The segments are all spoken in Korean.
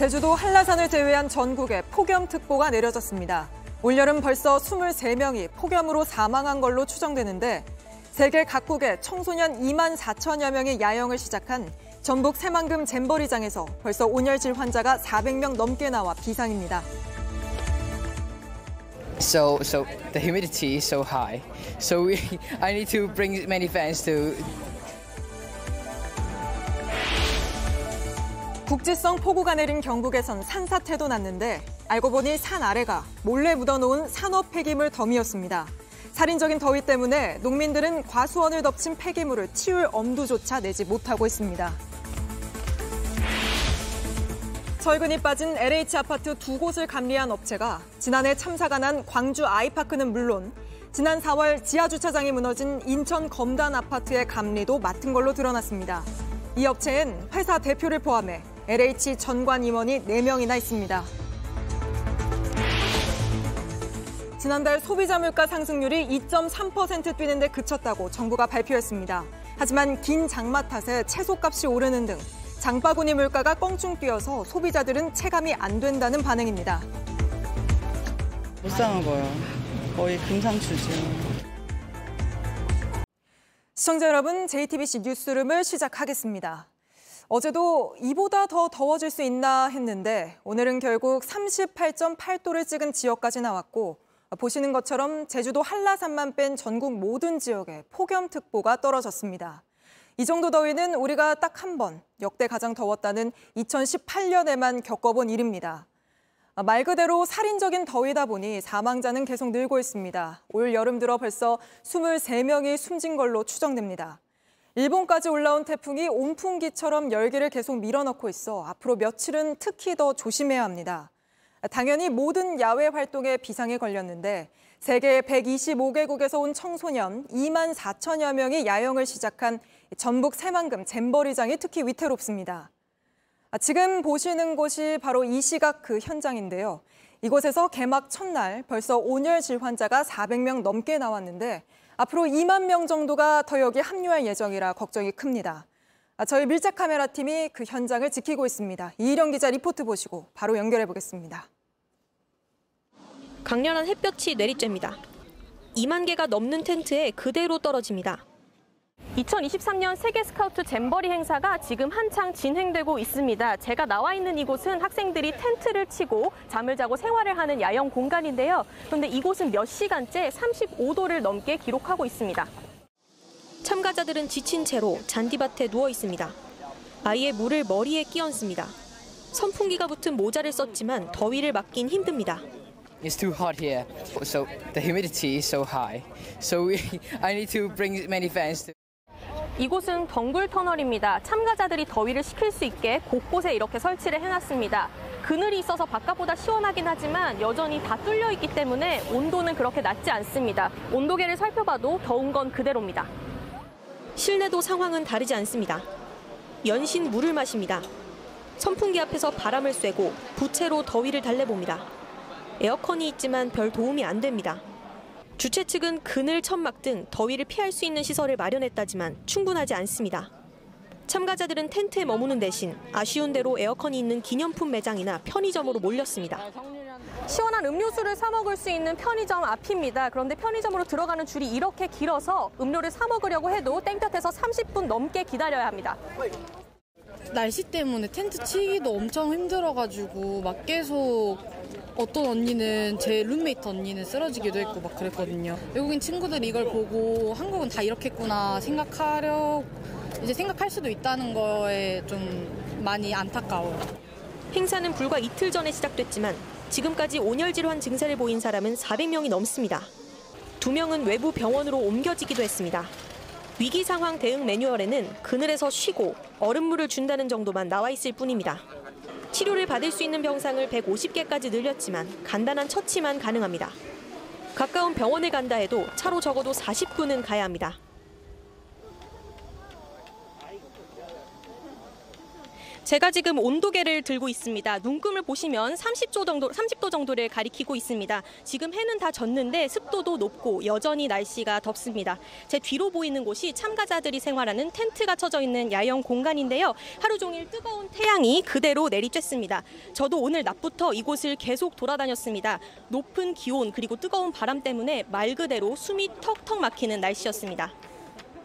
제주도 한라산을 제외한 전국에 폭염특보가 내려졌습니다. 올여름 벌써 23명이 폭염으로 사망한 걸로 추정되는데 세계 각국의 청소년 2만 4천여 명이 야영을 시작한 전북 새만금 잼버리장에서 벌써 온열질 환자가 400명 넘게 나와 비상입니다. So, so the humidity is so high. So we, I need to bring many fans to 국지성 폭우가 내린 경북에선 산사태도 났는데 알고 보니 산 아래가 몰래 묻어놓은 산업 폐기물 덤이었습니다. 살인적인 더위 때문에 농민들은 과수원을 덮친 폐기물을 치울 엄두조차 내지 못하고 있습니다. 철근이 빠진 LH 아파트 두 곳을 감리한 업체가 지난해 참사가 난 광주 아이파크는 물론 지난 4월 지하 주차장이 무너진 인천 검단 아파트의 감리도 맡은 걸로 드러났습니다. 이 업체엔 회사 대표를 포함해 LH 전관 임원이 4명이나 있습니다. 지난달 소비자 물가 상승률이 2.3% 뛰는데 그쳤다고 정부가 발표했습니다. 하지만 긴 장마 탓에 채소값이 오르는 등 장바구니 물가가 껑충 뛰어서 소비자들은 체감이 안 된다는 반응입니다. 못 사는 거예요. 거의 금상추지. 시청자 여러분, JTBC 뉴스룸을 시작하겠습니다. 어제도 이보다 더 더워질 수 있나 했는데 오늘은 결국 38.8도를 찍은 지역까지 나왔고 보시는 것처럼 제주도 한라산만 뺀 전국 모든 지역에 폭염특보가 떨어졌습니다. 이 정도 더위는 우리가 딱 한 번 역대 가장 더웠다는 2018년에만 겪어본 일입니다. 말 그대로 살인적인 더위다 보니 사망자는 계속 늘고 있습니다. 올 여름 들어 벌써 23명이 숨진 걸로 추정됩니다. 일본까지 올라온 태풍이 온풍기처럼 열기를 계속 밀어넣고 있어 앞으로 며칠은 특히 더 조심해야 합니다. 당연히 모든 야외 활동에 비상이 걸렸는데 세계 125개국에서 온 청소년 2만 4천여 명이 야영을 시작한 전북 새만금 잼버리장이 특히 위태롭습니다. 지금 보시는 곳이 바로 이 시각 그 현장인데요. 이곳에서 개막 첫날 벌써 온열 질환자가 400명 넘게 나왔는데 앞으로 2만 명 정도가 더 여기 합류할 예정이라 걱정이 큽니다. 저희 밀착 카메라 팀이 그 현장을 지키고 있습니다. 이희령 기자 리포트 보시고 바로 연결해 보겠습니다. 강렬한 햇볕이 내리쬐입니다. 2만 개가 넘는 텐트에 그대로 떨어집니다. 2023년 세계 스카우트 잼버리 행사가 지금 한창 진행되고 있습니다. 제가 나와 있는 이곳은 학생들이 텐트를 치고 잠을 자고 생활을 하는 야영 공간인데요. 그런데 이곳은 몇 시간째 35도를 넘게 기록하고 있습니다. 참가자들은 지친 채로 잔디밭에 누워 있습니다. 아예 물을 머리에 끼얹습니다. 선풍기가 붙은 모자를 썼지만 더위를 막긴 힘듭니다. It's too hot here. So the humidity is so high. So we, I need to bring many fans to 이곳은 덩굴 터널입니다. 참가자들이 더위를 식힐 수 있게 곳곳에 이렇게 설치를 해놨습니다. 그늘이 있어서 바깥보다 시원하긴 하지만 여전히 다 뚫려 있기 때문에 온도는 그렇게 낮지 않습니다. 온도계를 살펴봐도 더운 건 그대로입니다. 실내도 상황은 다르지 않습니다. 연신 물을 마십니다. 선풍기 앞에서 바람을 쐬고 부채로 더위를 달래봅니다. 에어컨이 있지만 별 도움이 안 됩니다. 주최 측은 그늘 천막 등 더위를 피할 수 있는 시설을 마련했다지만 충분하지 않습니다. 참가자들은 텐트에 머무는 대신 아쉬운 대로 에어컨이 있는 기념품 매장이나 편의점으로 몰렸습니다. 시원한 음료수를 사 먹을 수 있는 편의점 앞입니다. 그런데 편의점으로 들어가는 줄이 이렇게 길어서 음료를 사 먹으려고 해도 땡볕에서 30분 넘게 기다려야 합니다. 날씨 때문에 텐트 치기도 엄청 힘들어가지고 막 계속 어떤 언니는 제 룸메이트 언니는 쓰러지기도 했고 막 그랬거든요. 외국인 친구들이 이걸 보고 한국은 다 이렇겠구나 생각하려 이제 생각할 수도 있다는 거에 좀 많이 안타까워요. 행사는 불과 이틀 전에 시작됐지만 지금까지 온열 질환 증세를 보인 사람은 400명이 넘습니다. 두 명은 외부 병원으로 옮겨지기도 했습니다. 위기 상황 대응 매뉴얼에는 그늘에서 쉬고 얼음물을 준다는 정도만 나와 있을 뿐입니다. 치료를 받을 수 있는 병상을 150개까지 늘렸지만 간단한 처치만 가능합니다. 가까운 병원에 간다 해도 차로 적어도 40분은 가야 합니다. 제가 지금 온도계를 들고 있습니다. 눈금을 보시면 30도 정도 30도 정도를 가리키고 있습니다. 지금 해는 다 졌는데 습도도 높고 여전히 날씨가 덥습니다. 제 뒤로 보이는 곳이 참가자들이 생활하는 텐트가 쳐져 있는 야영 공간인데요. 하루 종일 뜨거운 태양이 그대로 내리쬐습니다. 저도 오늘 낮부터 이곳을 계속 돌아다녔습니다. 높은 기온 그리고 뜨거운 바람 때문에 말 그대로 숨이 턱턱 막히는 날씨였습니다.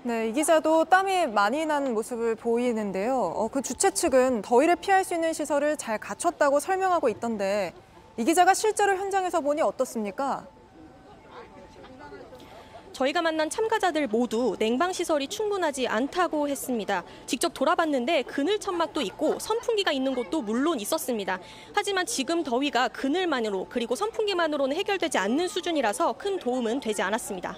네, 이 기자도 땀이 많이 난 모습을 보이는데요. 어, 그 주최 측은 더위를 피할 수 있는 시설을 잘 갖췄다고 설명하고 있던데 이 기자가 실제로 현장에서 보니 어떻습니까? 저희가 만난 참가자들 모두 냉방 시설이 충분하지 않다고 했습니다. 직접 돌아봤는데 그늘 천막도 있고 선풍기가 있는 곳도 물론 있었습니다. 하지만 지금 더위가 그늘만으로 그리고 선풍기만으로는 해결되지 않는 수준이라서 큰 도움은 되지 않았습니다.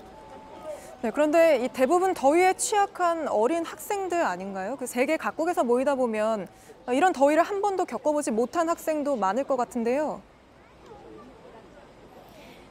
네, 그런데 이 대부분 더위에 취약한 어린 학생들 아닌가요? 그 세계 각국에서 모이다 보면 이런 더위를 한 번도 겪어보지 못한 학생도 많을 것 같은데요.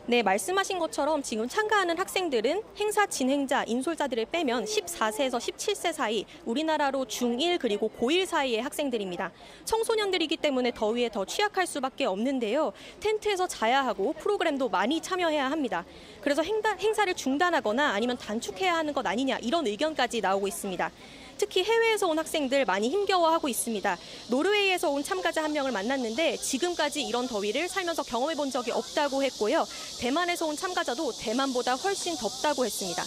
네, 말씀하신 것처럼 지금 참가하는 학생들은 행사 진행자, 인솔자들을 빼면 14세에서 17세 사이, 우리나라로 중1 그리고 고1 사이의 학생들입니다. 청소년들이기 때문에 더위에 더 취약할 수밖에 없는데요. 텐트에서 자야 하고 프로그램도 많이 참여해야 합니다. 그래서 행사를 중단하거나 아니면 단축해야 하는 것 아니냐 이런 의견까지 나오고 있습니다. 특히 해외에서 온 학생들 많이 힘겨워하고 있습니다. 노르웨이에서 온 참가자 한 명을 만났는데 지금까지 이런 더위를 살면서 경험해 본 적이 없다고 했고요. 대만에서 온 참가자도 대만보다 훨씬 덥다고 했습니다.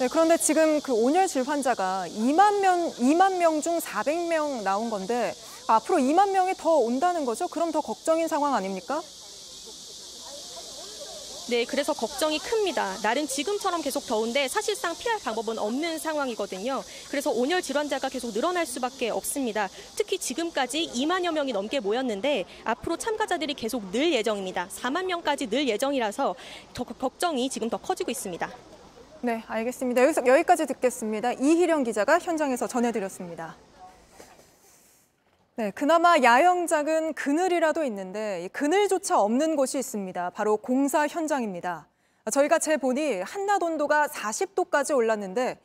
네, 그런데 지금 그 온열질 환자가 2만 명, 2만 명 중 400명 나온 건데 앞으로 2만 명이 더 온다는 거죠? 그럼 더 걱정인 상황 아닙니까? 네, 그래서 걱정이 큽니다. 날은 지금처럼 계속 더운데 사실상 피할 방법은 없는 상황이거든요. 그래서 온열 질환자가 계속 늘어날 수밖에 없습니다. 특히 지금까지 2만여 명이 넘게 모였는데 앞으로 참가자들이 계속 늘 예정입니다. 4만 명까지 늘 예정이라서 더 걱정이 지금 더 커지고 있습니다. 네, 알겠습니다. 여기서 여기까지 듣겠습니다. 이희령 기자가 현장에서 전해드렸습니다. 네, 그나마 야영장은 그늘이라도 있는데 이 그늘조차 없는 곳이 있습니다. 바로 공사 현장입니다. 저희가 재보니 한낮 온도가 40도까지 올랐는데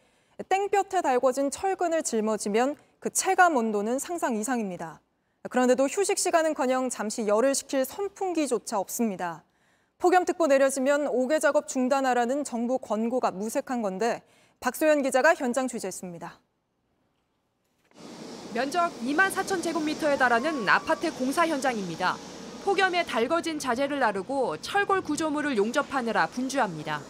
땡볕에 달궈진 철근을 짊어지면 그 체감 온도는 상상 이상입니다. 그런데도 휴식 시간은커녕 잠시 열을 식힐 선풍기조차 없습니다. 폭염특보 내려지면 5개 작업 중단하라는 정부 권고가 무색한 건데 박소연 기자가 현장 취재했습니다. 면적 2만 4천 제곱미터에 달하는 아파트 공사 현장입니다. 폭염에 달궈진 자재를 나르고 철골 구조물을 용접하느라 분주합니다.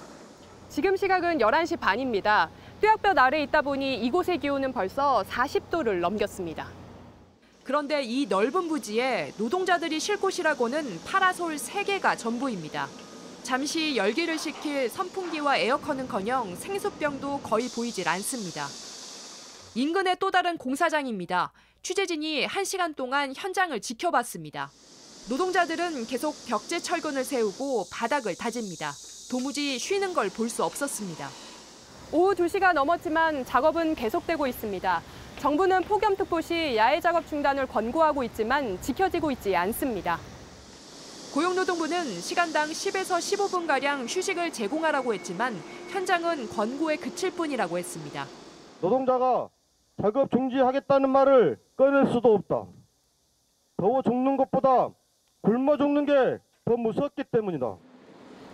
지금 시각은 11시 반입니다. 뼈약볕 아래 있다 보니 이곳의 기온은 벌써 40도를 넘겼습니다. 그런데 이 넓은 부지에 노동자들이 쉴 곳이라고는 파라솔 3개가 전부입니다. 잠시 열기를 식힐 선풍기와 에어컨은커녕 생수병도 거의 보이질 않습니다. 인근의 또 다른 공사장입니다. 취재진이 1시간 동안 현장을 지켜봤습니다. 노동자들은 계속 벽제 철근을 세우고 바닥을 다집니다. 도무지 쉬는 걸 볼 수 없었습니다. 오후 2시가 넘었지만 작업은 계속되고 있습니다. 정부는 폭염특보 시 야외 작업 중단을 권고하고 있지만 지켜지고 있지 않습니다. 고용노동부는 시간당 10에서 15분가량 휴식을 제공하라고 했지만 현장은 권고에 그칠 뿐이라고 했습니다. 노동자가 작업 중지하겠다는 말을 꺼낼 수도 없다. 더워 죽는 것보다 굶어 죽는 게 더 무섭기 때문이다.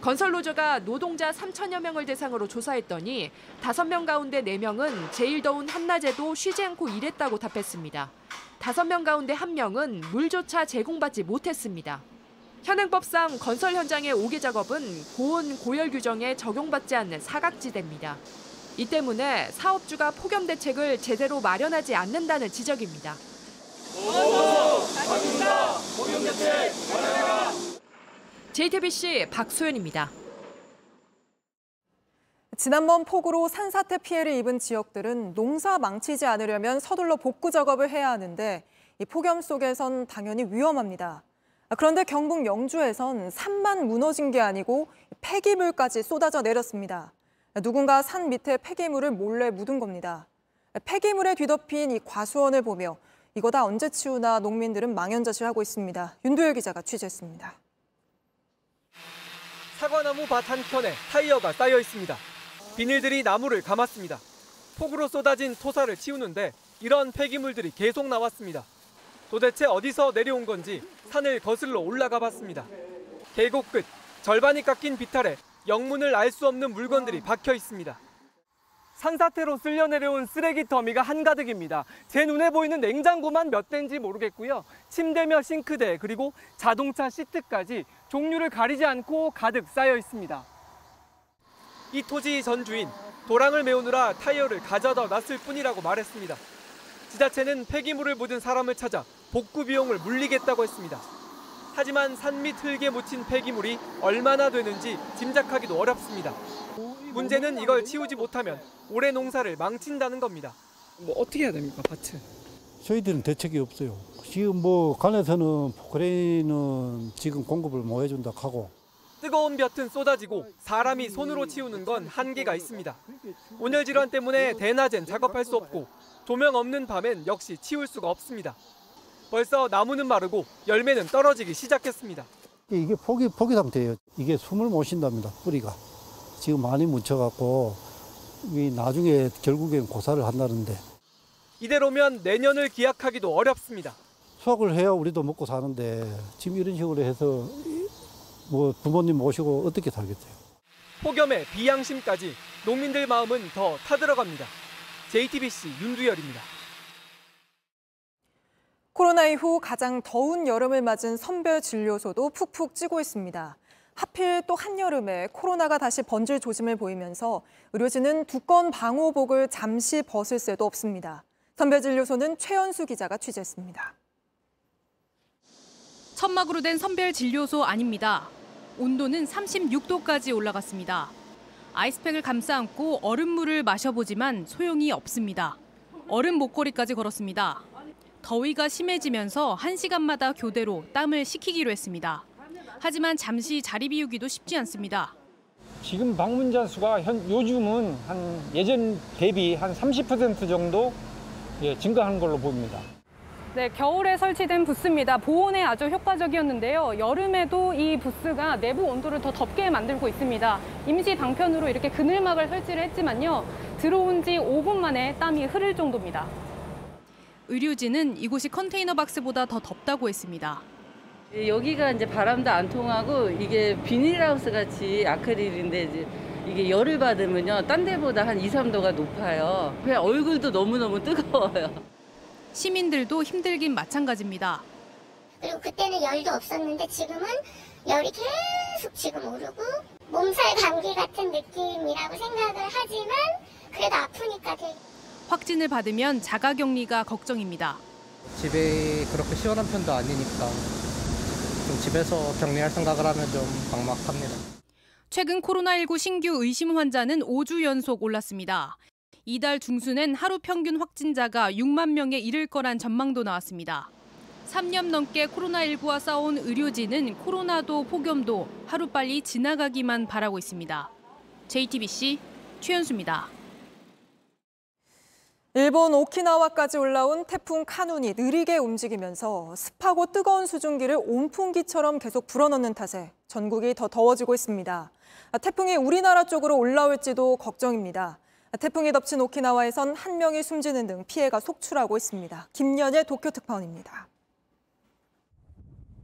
건설노조가 노동자 3천여 명을 대상으로 조사했더니 5명 가운데 4명은 제일 더운 한낮에도 쉬지 않고 일했다고 답했습니다. 5명 가운데 1명은 물조차 제공받지 못했습니다. 현행법상 건설 현장의 오개 작업은 고온 고열 규정에 적용받지 않는 사각지대입니다. 이 때문에 사업주가 폭염 대책을 제대로 마련하지 않는다는 지적입니다. JTBC 박소연입니다. 지난번 폭우로 산사태 피해를 입은 지역들은 농사 망치지 않으려면 서둘러 복구 작업을 해야 하는데 이 폭염 속에선 당연히 위험합니다. 그런데 경북 영주에선 산만 무너진 게 아니고 폐기물까지 쏟아져 내렸습니다. 누군가 산 밑에 폐기물을 몰래 묻은 겁니다. 폐기물에 뒤덮인 이 과수원을 보며 이거 다 언제 치우나 농민들은 망연자실하고 있습니다. 윤도열 기자가 취재했습니다. 사과나무 밭 한켠에 타이어가 쌓여 있습니다. 비닐들이 나무를 감았습니다. 폭우로 쏟아진 토사를 치우는데 이런 폐기물들이 계속 나왔습니다. 도대체 어디서 내려온 건지 산을 거슬러 올라가 봤습니다. 계곡 끝 절반이 깎인 비탈에 영문을 알 수 없는 물건들이 박혀 있습니다. 산사태로 쓸려 내려온 쓰레기 더미가 한가득입니다. 제 눈에 보이는 냉장고만 몇 대인지 모르겠고요. 침대며 싱크대 그리고 자동차 시트까지 종류를 가리지 않고 가득 쌓여 있습니다. 이 토지 전 주인 도랑을 메우느라 타이어를 가져다 놨을 뿐이라고 말했습니다. 지자체는 폐기물을 묻은 사람을 찾아 복구 비용을 물리겠다고 했습니다. 하지만 산 밑 흙에 묻힌 폐기물이 얼마나 되는지 짐작하기도 어렵습니다. 문제는 이걸 치우지 못하면 올해 농사를 망친다는 겁니다. 뭐 어떻게 해야 됩니까, 밭은? 저희들은 대책이 없어요. 지금 뭐 관에서는 포크레인은 지금 공급을 못 해준다 하고 뜨거운 볕은 쏟아지고 사람이 손으로 치우는 건 한계가 있습니다. 온열 질환 때문에 대낮엔 작업할 수 없고 조명 없는 밤엔 역시 치울 수가 없습니다. 벌써 나무는 마르고 열매는 떨어지기 시작했습니다. 이게 포기 포기 상태예요. 이게 숨을 못 쉰답니다. 뿌리가 지금 많이 묻혀갖고 이 나중에 결국엔 고사를 한다는데 이대로면 내년을 기약하기도 어렵습니다. 수확을 해야 우리도 먹고 사는데 지금 이런 식으로 해서 뭐 부모님 모시고 어떻게 살겠어요? 폭염에 비양심까지 농민들 마음은 더 타들어갑니다. JTBC 윤두열입니다. 코로나 이후 가장 더운 여름을 맞은 선별 진료소도 푹푹 찌고 있습니다. 하필 또 한여름에 코로나가 다시 번질 조짐을 보이면서 의료진은 두꺼운 방호복을 잠시 벗을 새도 없습니다. 선별 진료소는 최연수 기자가 취재했습니다. 천막으로 된 선별 진료소 아닙니다. 온도는 36도까지 올라갔습니다. 아이스팩을 감싸 안고 얼음물을 마셔보지만 소용이 없습니다. 얼음 목걸이까지 걸었습니다. 더위가 심해지면서 1시간마다 교대로 땀을 식히기로 했습니다. 하지만 잠시 자리 비우기도 쉽지 않습니다. 지금 방문자 수가 현, 요즘은 한 예전 대비 한 30% 정도 예, 증가하는 걸로 보입니다. 네, 겨울에 설치된 부스입니다. 보온에 아주 효과적이었는데요. 여름에도 이 부스가 내부 온도를 더 덥게 만들고 있습니다. 임시 방편으로 이렇게 그늘막을 설치를 했지만요. 들어온 지 5분 만에 땀이 흐를 정도입니다. 의료진은 이곳이 컨테이너 박스보다 더 덥다고 했습니다. 여기가 이제 바람도 안 통하고 이게 비닐하우스 같이 아크릴인데 이제 이게 열을 받으면요. 딴 데보다 한 2, 3도가 높아요. 그냥 얼굴도 너무너무 뜨거워요. 시민들도 힘들긴 마찬가지입니다. 그리고 그때는 열도 없었는데 지금은 열이 계속 지금 오르고 몸살 감기 같은 느낌이라고 생각을 하지만 그래도 아프니까 되게 확진을 받으면 자가격리가 걱정입니다. 집이 그렇게 시원한 편도 아니니까 좀 집에서 격리할 생각을 하면 좀 막막합니다. 최근 코로나19 신규 의심 환자는 5주 연속 올랐습니다. 이달 중순엔 하루 평균 확진자가 6만 명에 이를 거란 전망도 나왔습니다. 3년 넘게 코로나19와 싸운 의료진은 코로나도 폭염도 하루빨리 지나가기만 바라고 있습니다. JTBC 최현수입니다. 일본 오키나와까지 올라온 태풍 카눈이 느리게 움직이면서 습하고 뜨거운 수증기를 온풍기처럼 계속 불어넣는 탓에 전국이 더 더워지고 있습니다. 태풍이 우리나라 쪽으로 올라올지도 걱정입니다. 태풍이 덮친 오키나와에선 한 명이 숨지는 등 피해가 속출하고 있습니다. 김연의 도쿄 특파원입니다.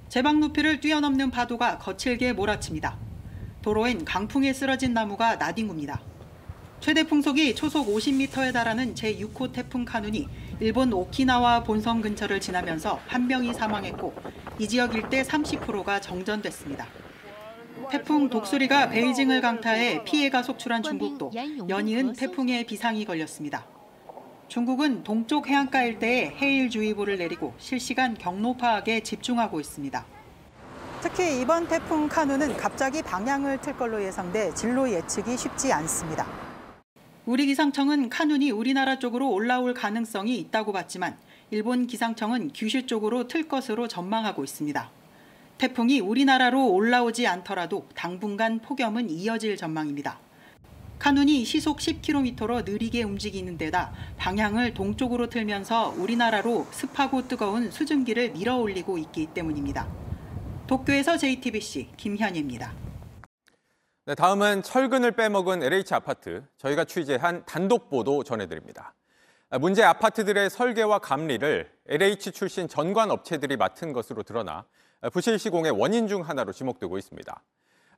제방 높이를 뛰어넘는 파도가 거칠게 몰아칩니다. 도로엔 강풍에 쓰러진 나무가 나뒹굽니다. 최대 풍속이 초속 50m에 달하는 제6호 태풍 카눈이 일본 오키나와 본섬 근처를 지나면서 한 명이 사망했고 이 지역 일대 30%가 정전됐습니다. 태풍 독수리가 베이징을 강타해 피해가 속출한 중국도 연이은 태풍의 비상이 걸렸습니다. 중국은 동쪽 해안가 일대에 해일주의보를 내리고 실시간 경로 파악에 집중하고 있습니다. 특히 이번 태풍 카누는 갑자기 방향을 틀 걸로 예상돼 진로 예측이 쉽지 않습니다. 우리 기상청은 카눈이 우리나라 쪽으로 올라올 가능성이 있다고 봤지만 일본 기상청은 규슈 쪽으로 틀 것으로 전망하고 있습니다. 태풍이 우리나라로 올라오지 않더라도 당분간 폭염은 이어질 전망입니다. 카눈이 시속 10km로 느리게 움직이는 데다 방향을 동쪽으로 틀면서 우리나라로 습하고 뜨거운 수증기를 밀어 올리고 있기 때문입니다. 도쿄에서 JTBC 김현희입니다. 네, 다음은 철근을 빼먹은 LH 아파트. 저희가 취재한 단독 보도 전해드립니다. 문제 아파트들의 설계와 감리를 LH 출신 전관 업체들이 맡은 것으로 드러나 부실 시공의 원인 중 하나로 지목되고 있습니다.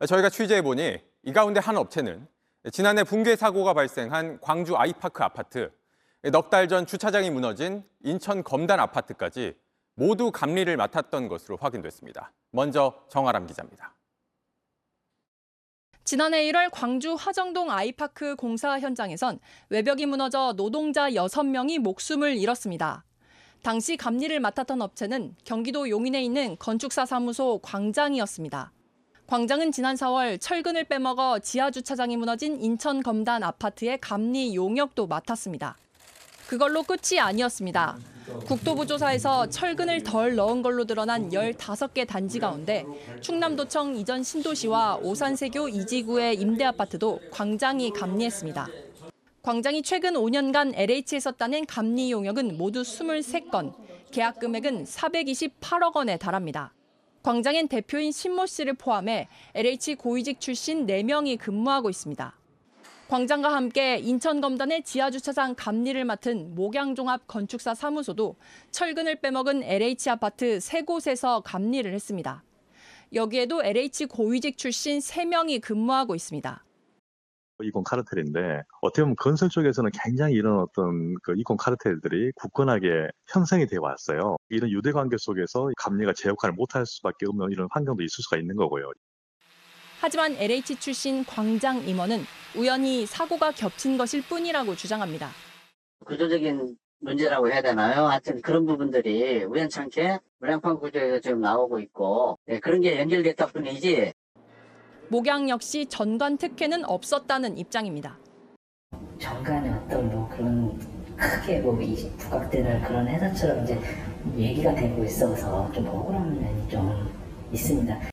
저희가 취재해 보니 이 가운데 한 업체는 지난해 붕괴 사고가 발생한 광주 아이파크 아파트, 넉 달 전 주차장이 무너진 인천 검단 아파트까지 모두 감리를 맡았던 것으로 확인됐습니다. 먼저 정아람 기자입니다. 지난해 1월 광주 화정동 아이파크 공사 현장에선 외벽이 무너져 노동자 6명이 목숨을 잃었습니다. 당시 감리를 맡았던 업체는 경기도 용인에 있는 건축사 사무소 광장이었습니다. 광장은 지난 4월 철근을 빼먹어 지하 주차장이 무너진 인천 검단 아파트의 감리 용역도 맡았습니다. 그걸로 끝이 아니었습니다. 국토부 조사에서 철근을 덜 넣은 걸로 드러난 15개 단지 가운데 충남도청 이전 신도시와 오산세교 이지구의 임대아파트도 광장이 감리했습니다. 광장이 최근 5년간 LH에서 따낸 감리 용역은 모두 23건, 계약 금액은 428억 원에 달합니다. 광장엔 대표인 신모 씨를 포함해 LH 고위직 출신 4명이 근무하고 있습니다. 광장과 함께 인천검단의 지하주차장 감리를 맡은 목양종합 건축사 사무소도 철근을 빼먹은 LH 아파트 세 곳에서 감리를 했습니다. 여기에도 LH 고위직 출신 3명이 근무하고 있습니다. 이권 카르텔인데 어떻게 보면 건설 쪽에서는 굉장히 이런 어떤 그 이권 카르텔들이 굳건하게 형성이 되어 왔어요. 이런 유대 관계 속에서 감리가 제 역할을 못할 수밖에 없는 이런 환경도 있을 수가 있는 거고요. 하지만 LH 출신 광장 임원은 우연히 사고가 겹친 것일 뿐이라고 주장합니다. 구조적인 문제라고 해야 되나요? 하여튼 그런 부분들이 우연찮게 물량판 구조에서 지금 나오고 있고 네, 그런 게 연결됐다 뿐이지 목양 역시 전관 특혜는 없었다는 입장입니다. 정관의 어떤 뭐 그런 크게 뭐 부각되는 그런 회사처럼 이제 얘기가 되고 있어서 좀 억울한 면이 좀 있습니다.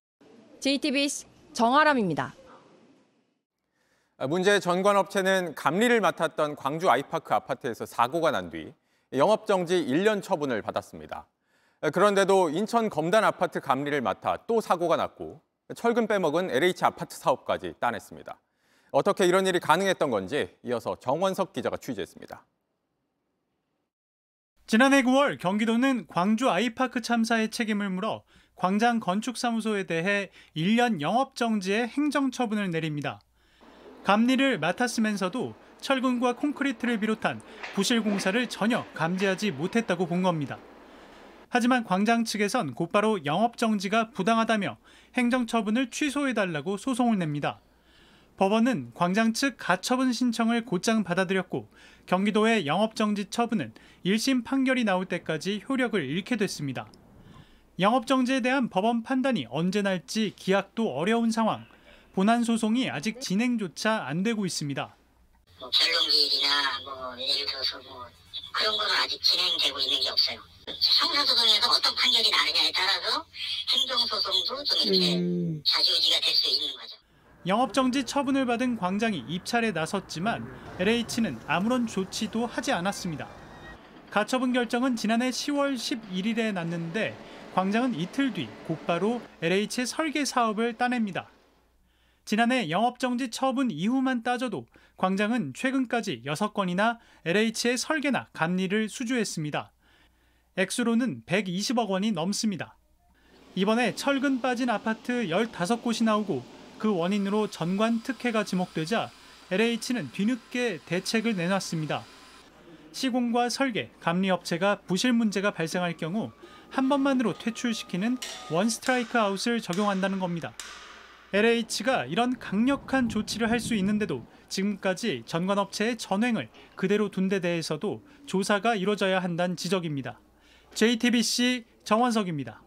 JTBC 정아람입니다. 문제 전관업체는 감리를 맡았던 광주 아이파크 아파트에서 사고가 난 뒤 영업정지 1년 처분을 받았습니다. 그런데도 인천 검단 아파트 감리를 맡아 또 사고가 났고 철근 빼먹은 LH 아파트 사업까지 따냈습니다. 어떻게 이런 일이 가능했던 건지 이어서 정원석 기자가 취재했습니다. 지난해 9월 경기도는 광주 아이파크 참사의 책임을 물어 광장 건축사무소에 대해 1년 영업정지의 행정처분을 내립니다. 감리를 맡았으면서도 철근과 콘크리트를 비롯한 부실 공사를 전혀 감지하지 못했다고 본 겁니다. 하지만 광장 측에선 곧바로 영업정지가 부당하다며 행정처분을 취소해달라고 소송을 냅니다. 법원은 광장 측 가처분 신청을 곧장 받아들였고 경기도의 영업정지 처분은 1심 판결이 나올 때까지 효력을 잃게 됐습니다. 영업 정지에 대한 법원 판단이 언제 날지 기약도 어려운 상황. 본안 소송이 아직 진행조차 안 되고 있습니다. 뭐 변론기일이나 뭐 예를 들어서 뭐 그런 거는 아직 진행되고 있는 게 없어요. 형사소송에서 어떤 판결이 나느냐에 따라서 행정소송도 좀 이렇게 음... 좌지우지가 될 수 있는 거죠. 영업정지 처분을 받은 광장이 입찰에 나섰지만 LH는 아무런 조치도 하지 않았습니다. 가처분 결정은 지난해 10월 11일에 났는데 광장은 이틀 뒤 곧바로 LH의 설계 사업을 따냅니다. 지난해 영업정지 처분 이후만 따져도 광장은 최근까지 6건이나 LH의 설계나 감리를 수주했습니다. 액수로는 120억 원이 넘습니다. 이번에 철근 빠진 아파트 15곳이 나오고 그 원인으로 전관 특혜가 지목되자 LH는 뒤늦게 대책을 내놨습니다. 시공과 설계, 감리 업체가 부실 문제가 발생할 경우 한 번만으로 퇴출시키는 원 스트라이크 아웃을 적용한다는 겁니다. LH가 이런 강력한 조치를 할 수 있는데도 지금까지 전관업체의 전횡을 그대로 둔 데 대해서도 조사가 이뤄져야 한다는 지적입니다. JTBC 정원석입니다.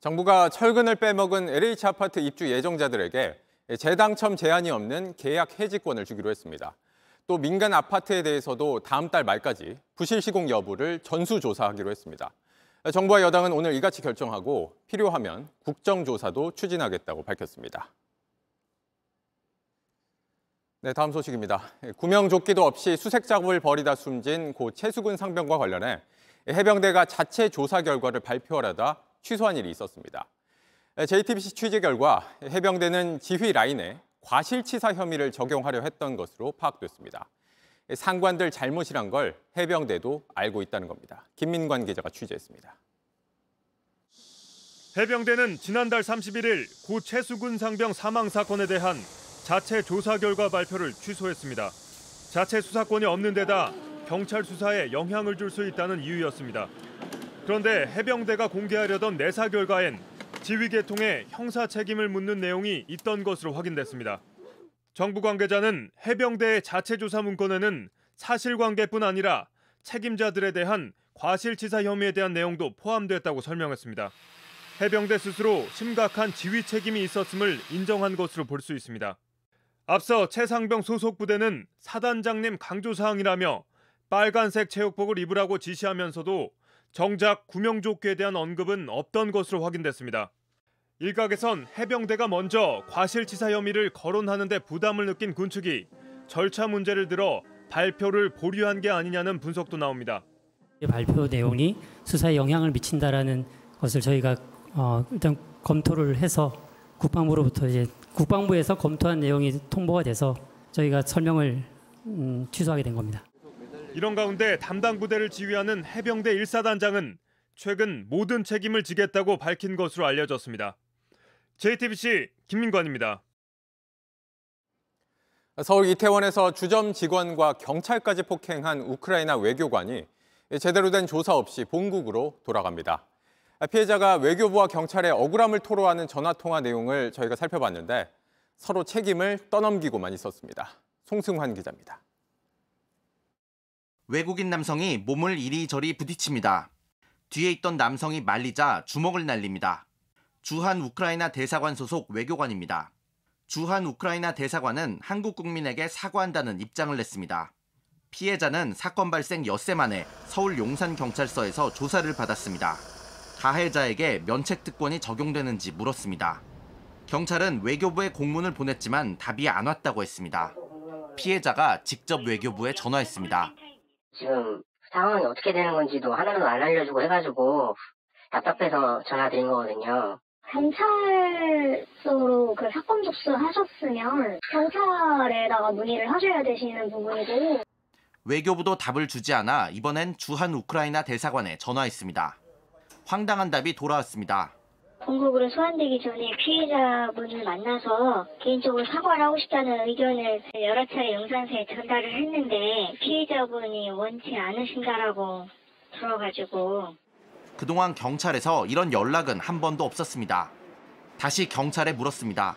정부가 철근을 빼먹은 LH 아파트 입주 예정자들에게 재당첨 제한이 없는 계약 해지권을 주기로 했습니다. 또 민간 아파트에 대해서도 다음 달 말까지 부실 시공 여부를 전수조사하기로 했습니다. 정부와 여당은 오늘 이같이 결정하고 필요하면 국정조사도 추진하겠다고 밝혔습니다. 네, 다음 소식입니다. 구명조끼도 없이 수색 작업을 벌이다 숨진 고 최수근 상병과 관련해 해병대가 자체 조사 결과를 발표하려다 취소한 일이 있었습니다. JTBC 취재 결과 해병대는 지휘 라인에 과실치사 혐의를 적용하려 했던 것으로 파악됐습니다. 상관들 잘못이란 걸 해병대도 알고 있다는 겁니다. 김민관 기자가 취재했습니다. 해병대는 지난달 31일 고 최수근 상병 사망 사건에 대한 자체 조사 결과 발표를 취소했습니다. 자체 수사권이 없는 데다 경찰 수사에 영향을 줄 수 있다는 이유였습니다. 그런데 해병대가 공개하려던 내사 결과엔 지휘 계통에 형사 책임을 묻는 내용이 있던 것으로 확인됐습니다. 정부 관계자는 해병대의 자체 조사 문건에는 사실관계뿐 아니라 책임자들에 대한 과실치사 혐의에 대한 내용도 포함됐다고 설명했습니다. 해병대 스스로 심각한 지휘 책임이 있었음을 인정한 것으로 볼 수 있습니다. 앞서 최상병 소속 부대는 사단장님 강조 사항이라며 빨간색 체육복을 입으라고 지시하면서도 정작 구명조끼에 대한 언급은 없던 것으로 확인됐습니다. 일각에선 해병대가 먼저 과실치사 혐의를 거론하는 데 부담을 느낀 군 측이 절차 문제를 들어 발표를 보류한 게 아니냐는 분석도 나옵니다. 발표 내용이 수사에 영향을 미친다라는 것을 저희가 어, 일단 검토를 해서 국방부로부터 이제 국방부에서 검토한 내용이 통보가 돼서 저희가 설명을 음, 취소하게 된 겁니다. 이런 가운데 담당 부대를 지휘하는 해병대 1사단장은 최근 모든 책임을 지겠다고 밝힌 것으로 알려졌습니다. JTBC 김민관입니다. 서울 이태원에서 주점 직원과 경찰까지 폭행한 우크라이나 외교관이 제대로 된 조사 없이 본국으로 돌아갑니다. 피해자가 외교부와 경찰에 억울함을 토로하는 전화통화 내용을 저희가 살펴봤는데 서로 책임을 떠넘기고만 있었습니다. 송승환 기자입니다. 외국인 남성이 몸을 이리저리 부딪힙니다. 뒤에 있던 남성이 말리자 주먹을 날립니다. 주한 우크라이나 대사관 소속 외교관입니다. 주한 우크라이나 대사관은 한국 국민에게 사과한다는 입장을 냈습니다. 피해자는 사건 발생 엿새 만에 서울 용산경찰서에서 조사를 받았습니다. 가해자에게 면책 특권이 적용되는지 물었습니다. 경찰은 외교부에 공문을 보냈지만 답이 안 왔다고 했습니다. 피해자가 직접 외교부에 전화했습니다. 지금 상황이 어떻게 되는 건지도 하나도 안 알려주고 해가지고 답답해서 전화드린 거거든요. 경찰서로 그 사건 접수하셨으면 경찰에다가 문의를 하셔야 되시는 부분이고 외교부도 답을 주지 않아 이번엔 주한 우크라이나 대사관에 전화했습니다. 황당한 답이 돌아왔습니다. 본국으로 소환되기 전에 피해자분을 만나서 개인적으로 사과를 하고 싶다는 의견을 여러 차례 용산서에 전달을 했는데 피해자분이 원치 않으신다라고 들어가지고 그동안 경찰에서 이런 연락은 한 번도 없었습니다. 다시 경찰에 물었습니다.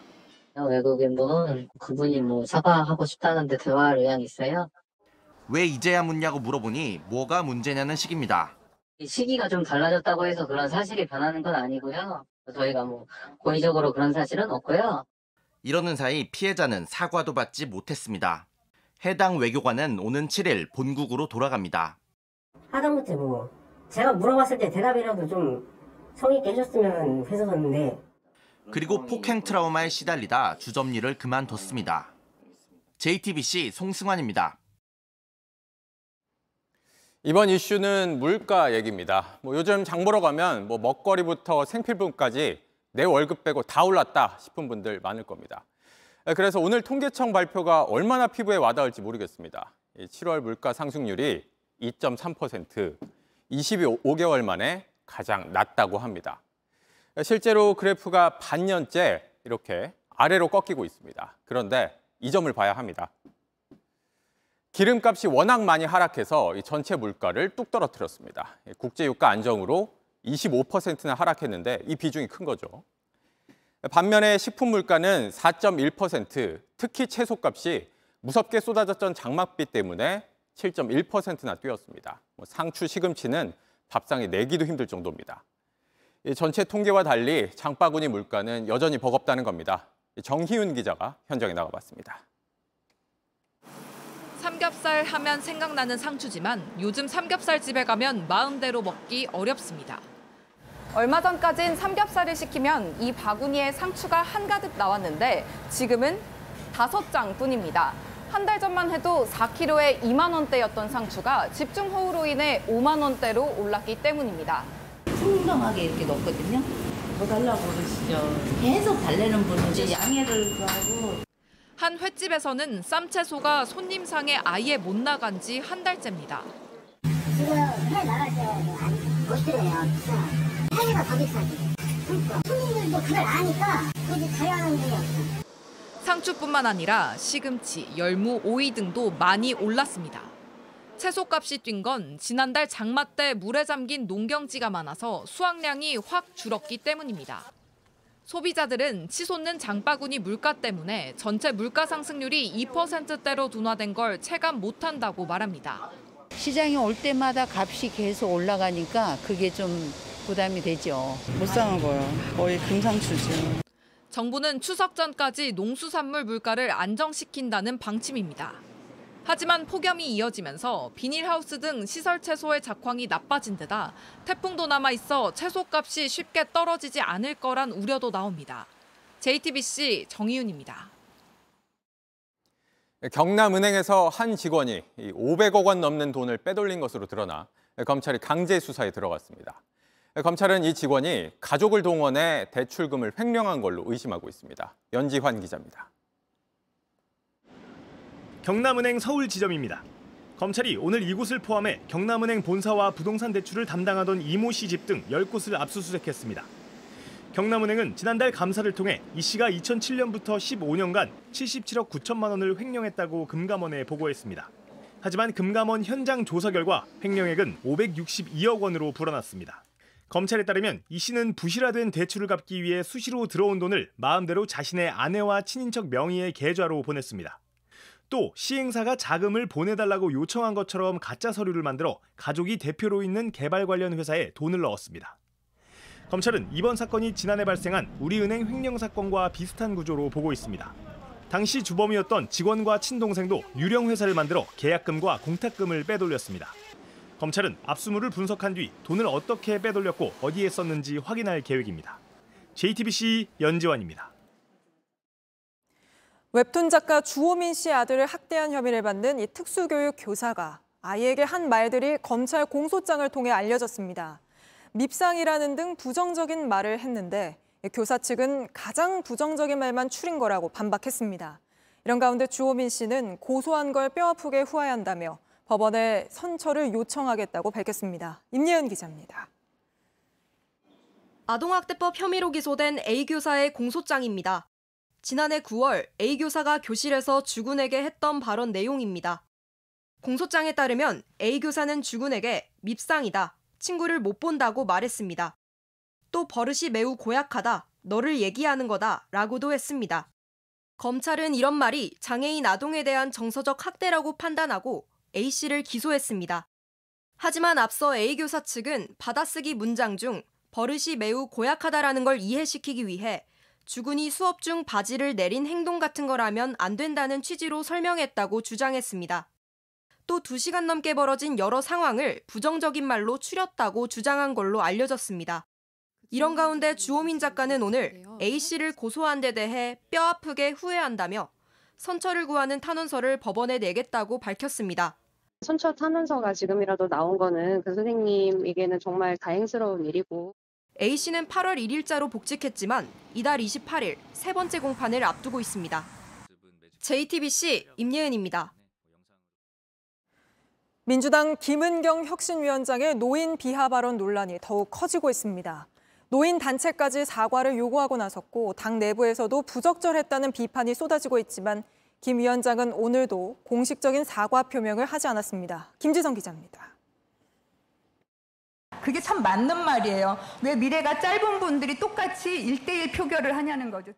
외국인분 그분이 뭐 사과하고 싶다는데 대화할 의향 있어요? 왜 이제야 묻냐고 물어보니 뭐가 문제냐는 식입니다. 시기가 좀 달라졌다고 해서 그런 사실이 변하는 건 아니고요. 저희가 뭐 고의적으로 그런 사실은 없고요. 이러는 사이 피해자는 사과도 받지 못했습니다. 해당 외교관은 오는 7일 본국으로 돌아갑니다. 하다못해 뭐 제가 물어봤을 때 대답이라도 좀 성의 있게 해줬으면 했었는데 그리고 폭행 트라우마에 시달리다 주점 일을 그만뒀습니다. JTBC 송승환입니다. 이번 이슈는 물가 얘기입니다. 뭐 요즘 장 보러 가면 뭐 먹거리부터 생필품까지 내 월급 빼고 다 올랐다 싶은 분들 많을 겁니다. 그래서 오늘 통계청 발표가 얼마나 피부에 와닿을지 모르겠습니다. 7월 물가 상승률이 2.3%, 25개월 만에 가장 낮다고 합니다. 실제로 그래프가 반년째 이렇게 아래로 꺾이고 있습니다. 그런데 이 점을 봐야 합니다. 기름값이 워낙 많이 하락해서 전체 물가를 뚝 떨어뜨렸습니다. 국제유가 안정으로 25%나 하락했는데 이 비중이 큰 거죠. 반면에 식품 물가는 4.1%, 특히 채소값이 무섭게 쏟아졌던 장맛비 때문에 7.1%나 뛰었습니다. 뭐 상추, 시금치는 밥상에 내기도 힘들 정도입니다. 전체 통계와 달리 장바구니 물가는 여전히 버겁다는 겁니다. 정희윤 기자가 현장에 나가봤습니다. 삼겹살 하면 생각나는 상추지만 요즘 삼겹살 집에 가면 마음대로 먹기 어렵습니다. 얼마 전까진 삼겹살을 시키면 이 바구니에 상추가 한가득 나왔는데 지금은 다섯 장뿐입니다. 한 달 전만 해도 4kg에 2만 원대였던 상추가 집중 호우로 인해 5만 원대로 올랐기 때문입니다. 풍성하게 이렇게 넣거든요. 더 달라고 그러시죠. 계속 달래는 분은 이제 양해를 하고 한 횟집에서는 쌈채소가 손님 상에 아예 못 나간 지 한 달째입니다. 지금 해 나가죠. 못 들어요. 해가 더 비싸지. 그러니까 손님들도 그걸 아니까 굳이 자유하는 게 없어. 상추뿐만 아니라 시금치, 열무, 오이 등도 많이 올랐습니다. 채소값이 뛴 건 지난달 장마 때 물에 잠긴 농경지가 많아서 수확량이 확 줄었기 때문입니다. 소비자들은 치솟는 장바구니 물가 때문에 전체 물가 상승률이 2%대로 둔화된 걸 체감 못한다고 말합니다. 시장에 올 때마다 값이 계속 올라가니까 그게 좀 부담이 되죠. 못 사는 거예요. 거의 금상추지. 정부는 추석 전까지 농수산물 물가를 안정시킨다는 방침입니다. 하지만 폭염이 이어지면서 비닐하우스 등 시설 채소의 작황이 나빠진 데다 태풍도 남아 있어 채소값이 쉽게 떨어지지 않을 거란 우려도 나옵니다. JTBC 정희윤입니다. 경남은행에서 한 직원이 500억 원 넘는 돈을 빼돌린 것으로 드러나 검찰이 강제 수사에 들어갔습니다. 검찰은 이 직원이 가족을 동원해 대출금을 횡령한 걸로 의심하고 있습니다. 연지환 기자입니다. 경남은행 서울 지점입니다. 검찰이 오늘 이곳을 포함해 경남은행 본사와 부동산 대출을 담당하던 이모 씨 집 등 10곳을 압수수색했습니다. 경남은행은 지난달 감사를 통해 이 씨가 2007년부터 15년간 77억 9천만 원을 횡령했다고 금감원에 보고했습니다. 하지만 금감원 현장 조사 결과 횡령액은 562억 원으로 불어났습니다. 검찰에 따르면 이 씨는 부실화된 대출을 갚기 위해 수시로 들어온 돈을 마음대로 자신의 아내와 친인척 명의의 계좌로 보냈습니다. 또 시행사가 자금을 보내달라고 요청한 것처럼 가짜 서류를 만들어 가족이 대표로 있는 개발 관련 회사에 돈을 넣었습니다. 검찰은 이번 사건이 지난해 발생한 우리은행 횡령 사건과 비슷한 구조로 보고 있습니다. 당시 주범이었던 직원과 친동생도 유령 회사를 만들어 계약금과 공탁금을 빼돌렸습니다. 검찰은 압수물을 분석한 뒤 돈을 어떻게 빼돌렸고 어디에 썼는지 확인할 계획입니다. JTBC 연지환입니다. 웹툰 작가 주호민 씨의 아들을 학대한 혐의를 받는 이 특수교육 교사가 아이에게 한 말들이 검찰 공소장을 통해 알려졌습니다. 밉상이라는 등 부정적인 말을 했는데 교사 측은 가장 부정적인 말만 추린 거라고 반박했습니다. 이런 가운데 주호민 씨는 고소한 걸 뼈아프게 후회한다며 법원에 선처를 요청하겠다고 밝혔습니다. 임예은 기자입니다. 아동학대법 혐의로 기소된 A 교사의 공소장입니다. 지난해 9월 A 교사가 교실에서 주군에게 했던 발언 내용입니다. 공소장에 따르면 A 교사는 주군에게 밉상이다, 친구를 못 본다고 말했습니다. 또 버릇이 매우 고약하다, 너를 얘기하는 거다 라고도 했습니다. 검찰은 이런 말이 장애인 아동에 대한 정서적 학대라고 판단하고 A씨를 기소했습니다. 하지만 앞서 A 교사 측은 받아쓰기 문장 중 버릇이 매우 고약하다라는 걸 이해시키기 위해 주군이 수업 중 바지를 내린 행동 같은 거라면 안 된다는 취지로 설명했다고 주장했습니다. 또 2시간 넘게 벌어진 여러 상황을 부정적인 말로 추렸다고 주장한 걸로 알려졌습니다. 이런 가운데 주호민 작가는 오늘 A씨를 고소한 데 대해 뼈 아프게 후회한다며 선처를 구하는 탄원서를 법원에 내겠다고 밝혔습니다. 선처 탄원서가 지금이라도 나온 거는 그 선생님에게는 정말 다행스러운 일이고 A씨는 8월 1일자로 복직했지만 이달 28일 세 번째 공판을 앞두고 있습니다. JTBC 임예은입니다. 민주당 김은경 혁신위원장의 노인 비하 발언 논란이 더욱 커지고 있습니다. 노인 단체까지 사과를 요구하고 나섰고 당 내부에서도 부적절했다는 비판이 쏟아지고 있지만 김 위원장은 오늘도 공식적인 사과 표명을 하지 않았습니다. 김지성 기자입니다. 그게 참 맞는 말이에요. 왜 미래가 짧은 분들이 똑같이 1대1 표결을 하냐는 거죠.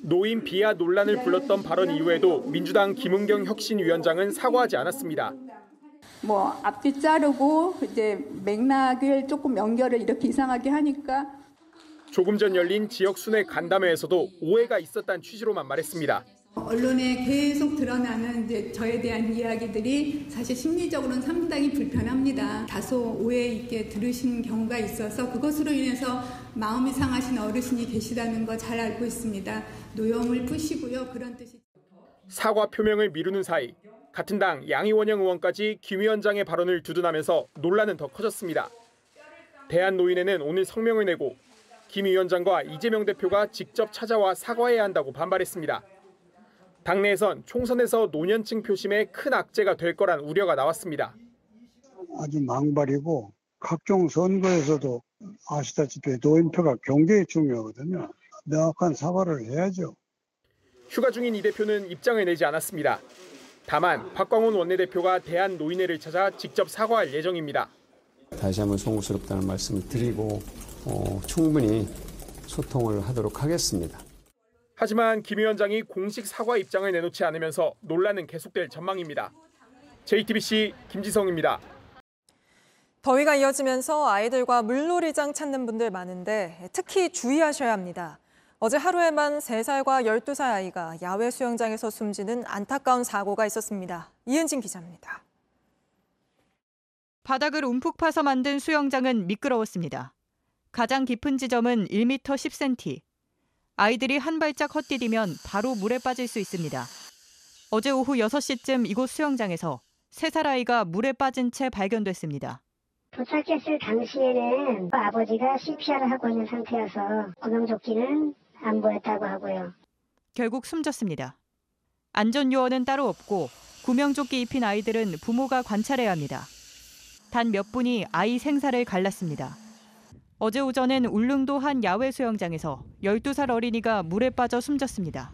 노인 비하 논란을 불렀던 발언 이후에도 민주당 김은경 혁신위원장은 사과하지 않았습니다. 뭐 앞뒤 자르고 이제 맥락을 조금 연결을 이렇게 이상하게 하니까 조금 전 열린 지역 순회 간담회에서도 오해가 있었다는 취지로만 말했습니다. 언론에 계속 드러나는 이제 저에 대한 이야기들이 사실 심리적으로는 상당히 불편합니다. 다소 오해 있게 들으신 경우가 있어서 그것으로 인해서 마음이 상하신 어르신이 계시다는 거 잘 알고 있습니다. 노여움을 푸시고요. 그런 뜻이. 사과 표명을 미루는 사이 같은 당 양희원영 의원까지 김 위원장의 발언을 두둔하면서 논란은 더 커졌습니다. 대한노인회는 오늘 성명을 내고 김 위원장과 이재명 대표가 직접 찾아와 사과해야 한다고 반발했습니다. 당내에선 총선에서 노년층 표심에 큰 악재가 될 거란 우려가 나왔습니다. 아주 망발이고 각종 선거에서도 아시다시피 노인표가 굉장히 중요하거든요. 명확한 사과를 해야죠. 휴가 중인 이 대표는 입장을 내지 않았습니다. 다만 박광훈 원내대표가 대한 노인회를 찾아 직접 사과할 예정입니다. 다시 한번 송구스럽다는 말씀을 드리고 어, 충분히 소통을 하도록 하겠습니다. 하지만 김 위원장이 공식 사과 입장을 내놓지 않으면서 논란은 계속될 전망입니다. JTBC 김지성입니다. 더위가 이어지면서 아이들과 물놀이장 찾는 분들 많은데 특히 주의하셔야 합니다. 어제 하루에만 3살과 12살 아이가 야외 수영장에서 숨지는 안타까운 사고가 있었습니다. 이은진 기자입니다. 바닥을 움푹 파서 만든 수영장은 미끄러웠습니다. 가장 깊은 지점은 1m 10cm. 아이들이 한 발짝 헛디디면 바로 물에 빠질 수 있습니다. 어제 오후 6시쯤 이곳 수영장에서 3살 아이가 물에 빠진 채 발견됐습니다. 도착했을 당시에는 아버지가 CPR을 하고 있는 상태여서 구명조끼는 안 보였다고 하고요. 결국 숨졌습니다. 안전요원은 따로 없고 구명조끼 입힌 아이들은 부모가 관찰해야 합니다. 단 몇 분이 아이 생사를 갈랐습니다. 어제 오전엔 울릉도 한 야외 수영장에서 12살 어린이가 물에 빠져 숨졌습니다.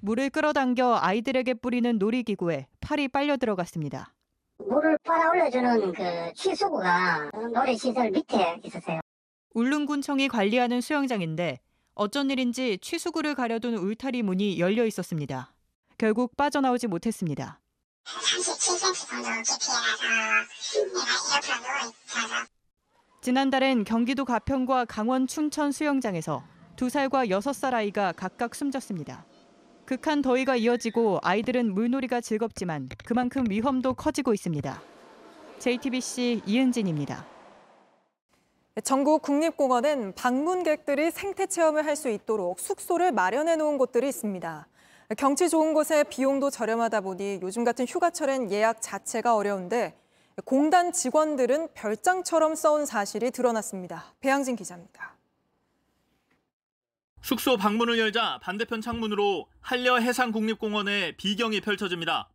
물을 끌어당겨 아이들에게 뿌리는 놀이기구에 팔이 빨려 들어갔습니다. 물을 빨아 올려주는 그 취수구가 놀이시설 밑에 있었어요. 울릉군청이 관리하는 수영장인데 어쩐 일인지 취수구를 가려둔 울타리 문이 열려 있었습니다. 결국 빠져나오지 못했습니다. 37cm 정도 깊이라서 얘가 옆으로 누워있어서 지난달엔 경기도 가평과 강원 춘천 수영장에서 2살과 6살 아이가 각각 숨졌습니다. 극한 더위가 이어지고 아이들은 물놀이가 즐겁지만 그만큼 위험도 커지고 있습니다. JTBC 이은진입니다. 전국 국립공원은 방문객들이 생태 체험을 할 수 있도록 숙소를 마련해 놓은 곳들이 있습니다. 경치 좋은 곳에 비용도 저렴하다 보니 요즘 같은 휴가철엔 예약 자체가 어려운데 공단 직원들은 별장처럼 써온 사실이 드러났습니다. 배양진 기자입니다. 숙소 방문을 열자 반대편 창문으로 한려 해상국립공원의 비경이 펼쳐집니다.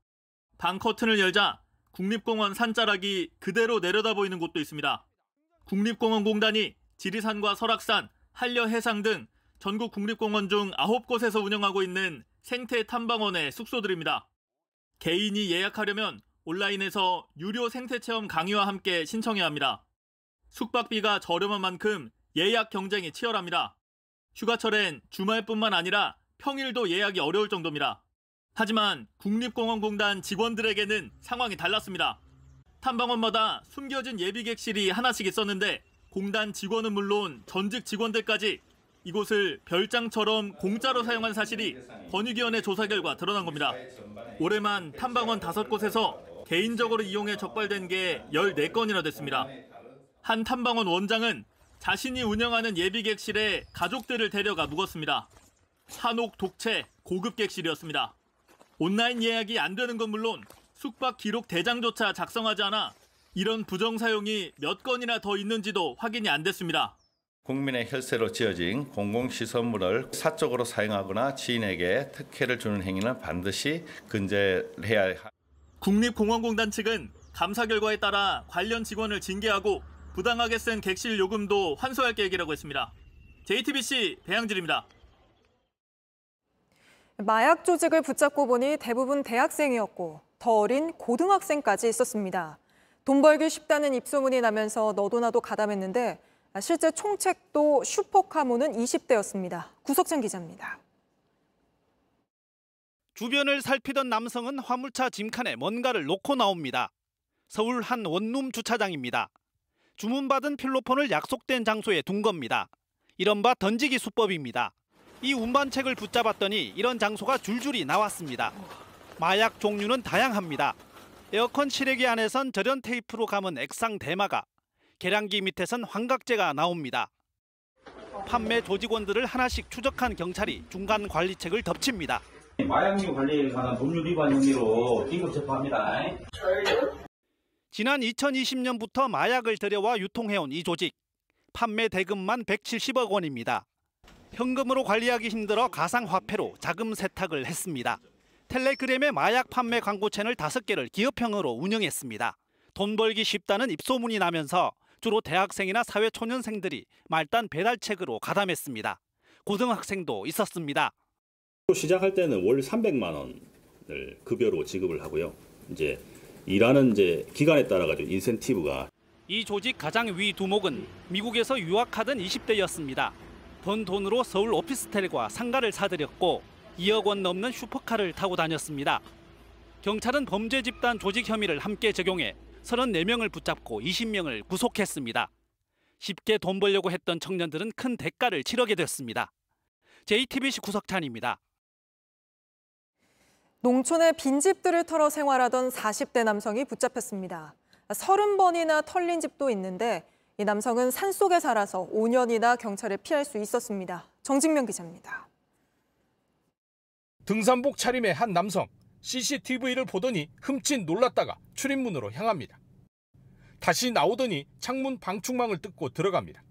방 커튼을 열자 국립공원 산자락이 그대로 내려다 보이는 곳도 있습니다. 국립공원공단이 지리산과 설악산, 한려 해상 등 전국 국립공원 중 9곳에서 운영하고 있는 생태 탐방원의 숙소들입니다. 개인이 예약하려면 온라인에서 유료 생태 체험 강의와 함께 신청해야 합니다. 숙박비가 저렴한 만큼 예약 경쟁이 치열합니다. 휴가철엔 주말뿐만 아니라 평일도 예약이 어려울 정도입니다. 하지만 국립공원공단 직원들에게는 상황이 달랐습니다. 탐방원마다 숨겨진 예비 객실이 하나씩 있었는데 공단 직원은 물론 전직 직원들까지 이곳을 별장처럼 공짜로 사용한 사실이 권익위원회 조사 결과 드러난 겁니다. 올해만 탐방원 5곳에서 개인적으로 이용해 적발된 게 14건이나 됐습니다. 한 탐방원 원장은 자신이 운영하는 예비 객실에 가족들을 데려가 묵었습니다. 한옥 독채 고급 객실이었습니다. 온라인 예약이 안 되는 건 물론 숙박 기록 대장조차 작성하지 않아 이런 부정 사용이 몇 건이나 더 있는지도 확인이 안 됐습니다. 국민의 혈세로 지어진 공공시설물을 사적으로 사용하거나 지인에게 특혜를 주는 행위는 반드시 근절해야 할 국립공원공단 측은 감사 결과에 따라 관련 직원을 징계하고 부당하게 쓴 객실 요금도 환수할 계획이라고 했습니다. JTBC 배양질입니다. 마약 조직을 붙잡고 보니 대부분 대학생이었고 더 어린 고등학생까지 있었습니다. 돈 벌기 쉽다는 입소문이 나면서 너도 나도 가담했는데 실제 총책도 슈퍼카모는 20대였습니다. 구석찬 기자입니다. 주변을 살피던 남성은 화물차 짐칸에 뭔가를 놓고 나옵니다. 서울 한 원룸 주차장입니다. 주문받은 필로폰을 약속된 장소에 둔 겁니다. 이른바 던지기 수법입니다. 이 운반책을 붙잡았더니 이런 장소가 줄줄이 나왔습니다. 마약 종류는 다양합니다. 에어컨 실외기 안에선 절연 테이프로 감은 액상 대마가, 계량기 밑에선 환각제가 나옵니다. 판매 조직원들을 하나씩 추적한 경찰이 중간 관리책을 덮칩니다. 마약류 관리에 관한 법률 위반 혐의로 긴급 체포합니다. 지난 2020년부터 마약을 들여와 유통해온 이 조직. 판매 대금만 170억 원입니다. 현금으로 관리하기 힘들어 가상화폐로 자금 세탁을 했습니다. 텔레그램의 마약 판매 광고 채널 5개를 기업형으로 운영했습니다. 돈 벌기 쉽다는 입소문이 나면서 주로 대학생이나 사회초년생들이 말단 배달책으로 가담했습니다. 고등학생도 있었습니다. 시작할 때는 월 300만 원을 급여로 지급을 하고요. 이제 일하는 이제 기간에 따라 가지고 인센티브가 이 조직 가장 위 두목은 미국에서 유학하던 20대였습니다. 번 돈으로 서울 오피스텔과 상가를 사들였고 2억 원 넘는 슈퍼카를 타고 다녔습니다. 경찰은 범죄 집단 조직 혐의를 함께 적용해 34명을 붙잡고 20명을 구속했습니다. 쉽게 돈 벌려고 했던 청년들은 큰 대가를 치르게 됐습니다. JTBC 구석찬입니다. 농촌의 빈집들을 털어 생활하던 40대 남성이 붙잡혔습니다. 30번이나 털린 집도 있는데 이 남성은 산속에 살아서 5년이나 경찰에 피할 수 있었습니다. 정직명 기자입니다. 등산복 차림의 한 남성 CCTV를 보더니 흠칫 놀랐다가 출입문으로 향합니다. 다시 나오더니 창문 방충망을 뜯고 들어갑니다.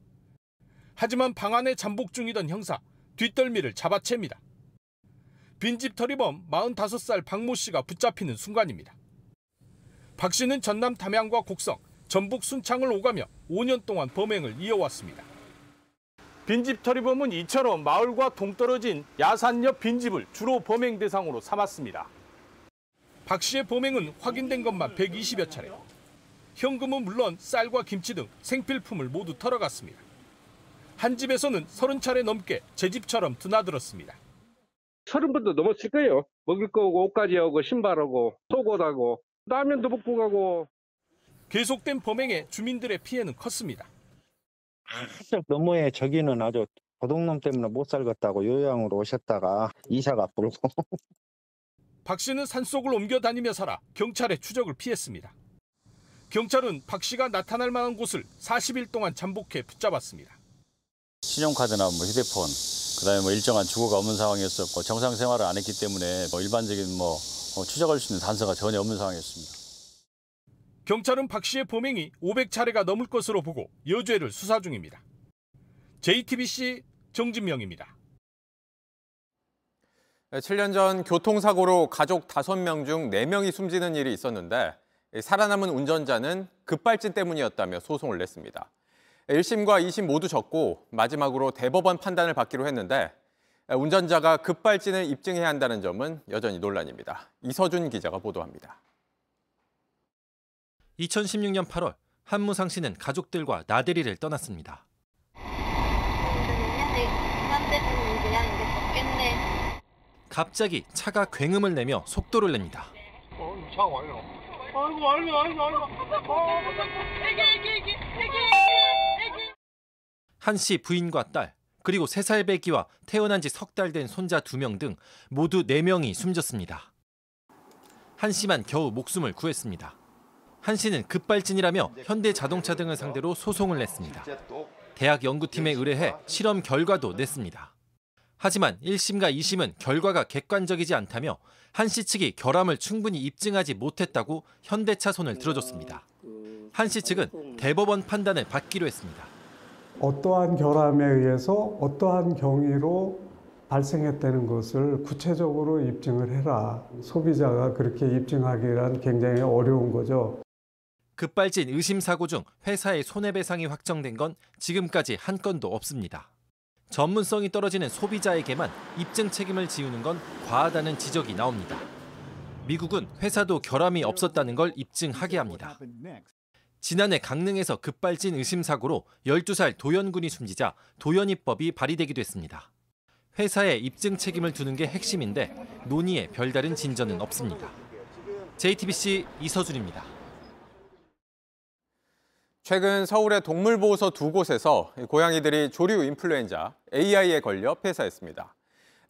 하지만 방 안에 잠복 중이던 형사 뒷덜미를 잡아챕니다. 빈집털이범 45살 박모 씨가 붙잡히는 순간입니다. 박 씨는 전남 담양과 곡성, 전북 순창을 오가며 5년 동안 범행을 이어왔습니다. 빈집털이범은 이처럼 마을과 동떨어진 야산 옆 빈집을 주로 범행 대상으로 삼았습니다. 박 씨의 범행은 확인된 것만 120여 차례. 현금은 물론 쌀과 김치 등 생필품을 모두 털어갔습니다. 한 집에서는 30차례 넘게 제 집처럼 드나들었습니다. 서른 번도 넘었을 거예요. 먹을 거고 옷까지 하고 신발하고 속옷하고 라면도 먹고 가고 계속된 범행에 주민들의 피해는 컸습니다. 한쪽 너머에 저기는 아주 도둑놈 때문에 못 살겠다고 요양으로 오셨다가 이사가 불고 박 씨는 산속을 옮겨 다니며 살아 경찰의 추적을 피했습니다. 경찰은 박 씨가 나타날 만한 곳을 40일 동안 잠복해 붙잡았습니다. 신용카드나 뭐 휴대폰, 그다음에 뭐 일정한 주거가 없는 상황이었었고 정상 생활을 안 했기 때문에 뭐 일반적인 뭐 어, 추적할 수 있는 단서가 전혀 없는 상황이었습니다. 경찰은 박 씨의 범행이 500차례가 넘을 것으로 보고 여죄를 수사 중입니다. JTBC 정진명입니다. 7년 전 교통사고로 가족 5명 중 4명이 숨지는 일이 있었는데 살아남은 운전자는 급발진 때문이었다며 소송을 냈습니다. 1심과 2심 모두 졌고 마지막으로 대법원 판단을 받기로 했는데 운전자가 급발진을 입증해야 한다는 점은 여전히 논란입니다. 이서준 기자가 보도합니다. 2016년 8월 한무상 씨는 가족들과 나들이를 떠났습니다. 갑자기 차가 굉음을 내며 속도를 냅니다. 차 와요. 아이고 아이고 아이고 한 씨 부인과 딸 그리고 3살 배기와 태어난 지 석 달 된 손자 2명 등 모두 4명이 숨졌습니다. 한 씨만 겨우 목숨을 구했습니다. 한 씨는 급발진이라며 현대자동차 등을 상대로 소송을 냈습니다. 대학 연구팀에 의뢰해 실험 결과도 냈습니다. 하지만 1심과 2심은 결과가 객관적이지 않다며 한 씨 측이 결함을 충분히 입증하지 못했다고 현대차 손을 들어줬습니다. 한 씨 측은 대법원 판단을 받기로 했습니다. 어떠한 결함에 의해서 어떠한 경위로 발생했다는 것을 구체적으로 입증을 해라. 소비자가 그렇게 입증하기란 굉장히 어려운 거죠. 급발진 의심 사고 중 회사의 손해배상이 확정된 건 지금까지 한 건도 없습니다. 전문성이 떨어지는 소비자에게만 입증 책임을 지우는 건 과하다는 지적이 나옵니다. 미국은 회사도 결함이 없었다는 걸 입증하게 합니다. 지난해 강릉에서 급발진 의심 사고로 12살 도연군이 숨지자 도연입법이 발의되기도 했습니다. 회사에 입증 책임을 두는 게 핵심인데 논의에 별다른 진전은 없습니다. JTBC 이서준입니다. 최근 서울의 동물보호소 두 곳에서 고양이들이 조류 인플루엔자 AI에 걸려 폐사했습니다.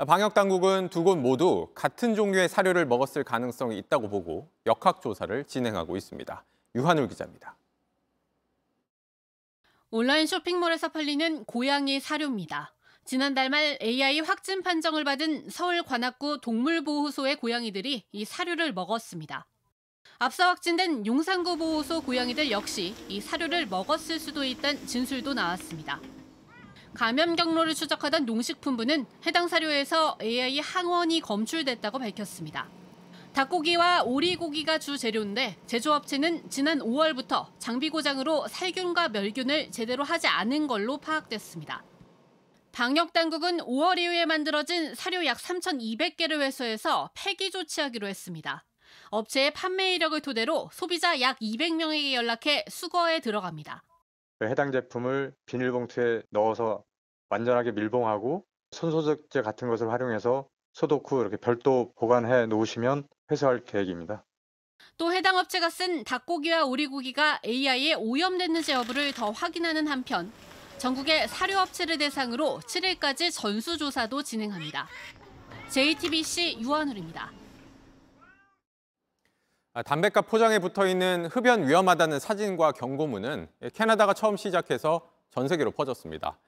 방역 당국은 두 곳 모두 같은 종류의 사료를 먹었을 가능성이 있다고 보고 역학 조사를 진행하고 있습니다. 유한울 기자입니다. 온라인 쇼핑몰에서 팔리는 고양이 사료입니다. 지난달 말 AI 확진 판정을 받은 서울 관악구 동물보호소의 고양이들이 이 사료를 먹었습니다. 앞서 확진된 용산구 보호소 고양이들 역시 이 사료를 먹었을 수도 있다는 진술도 나왔습니다. 감염 경로를 추적하던 농식품부는 해당 사료에서 AI 항원이 검출됐다고 밝혔습니다. 닭고기와 오리고기가 주 재료인데 제조업체는 지난 5월부터 장비 고장으로 살균과 멸균을 제대로 하지 않은 걸로 파악됐습니다. 방역 당국은 5월 이후에 만들어진 사료 약 3,200개를 회수해서 폐기 조치하기로 했습니다. 업체의 판매 이력을 토대로 소비자 약 200명에게 연락해 수거에 들어갑니다. 해당 제품을 비닐봉투에 넣어서 완전하게 밀봉하고 손소독제 같은 것을 활용해서 소독 후 이렇게 별도 보관해 놓으시면 회수할 계획입니다. 또 해당 업체가 쓴 닭고기와 오리고기가 AI에 오염됐는지 여부를 더 확인하는 한편 전국의 사료업체를 대상으로 7일까지 전수조사도 진행합니다. JTBC 유한울입니다. 아, 담배값 포장에 붙어 있는 흡연 위험하다는 사진과 경고문은 캐나다가 처음 시작해서 전 세계로 퍼졌습니다.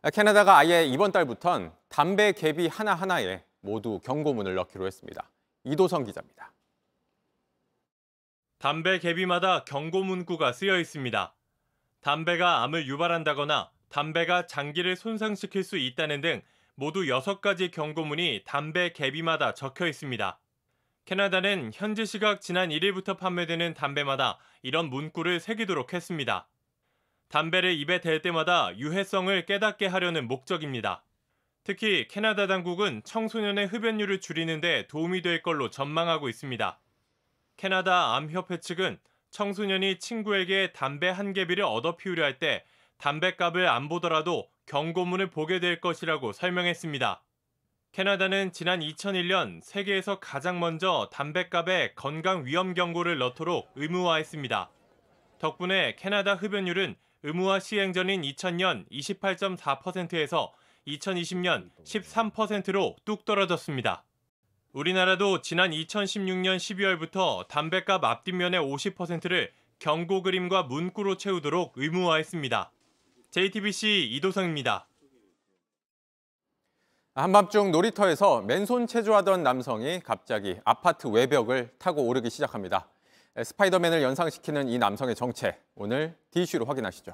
아, 캐나다가 아예 이번 달부턴 담배 개비 하나하나에 모두 경고문을 넣기로 했습니다. 이도성 기자입니다. 담배 개비마다 경고 문구가 쓰여 있습니다. 담배가 암을 유발한다거나 담배가 장기를 손상시킬 수 있다는 등 모두 6가지 경고문이 담배 개비마다 적혀 있습니다. 캐나다는 현지 시각 지난 1일부터 판매되는 담배마다 이런 문구를 새기도록 했습니다. 담배를 입에 댈 때마다 유해성을 깨닫게 하려는 목적입니다. 특히 캐나다 당국은 청소년의 흡연율을 줄이는 데 도움이 될 걸로 전망하고 있습니다. 캐나다 암협회 측은 청소년이 친구에게 담배 한 개비를 얻어 피우려 할 때 담배값을 안 보더라도 경고문을 보게 될 것이라고 설명했습니다. 캐나다는 지난 2001년 세계에서 가장 먼저 담배값에 건강 위험 경고를 넣도록 의무화했습니다. 덕분에 캐나다 흡연율은 의무화 시행 전인 2000년 28.4%에서 2020년 13%로 뚝 떨어졌습니다. 우리나라도 지난 2016년 12월부터 담배값 앞뒷면의 50%를 경고 그림과 문구로 채우도록 의무화했습니다. JTBC 이도성입니다. 한밤중 놀이터에서 맨손 체조하던 남성이 갑자기 아파트 외벽을 타고 오르기 시작합니다. 스파이더맨을 연상시키는 이 남성의 정체, 오늘 DC로 확인하시죠.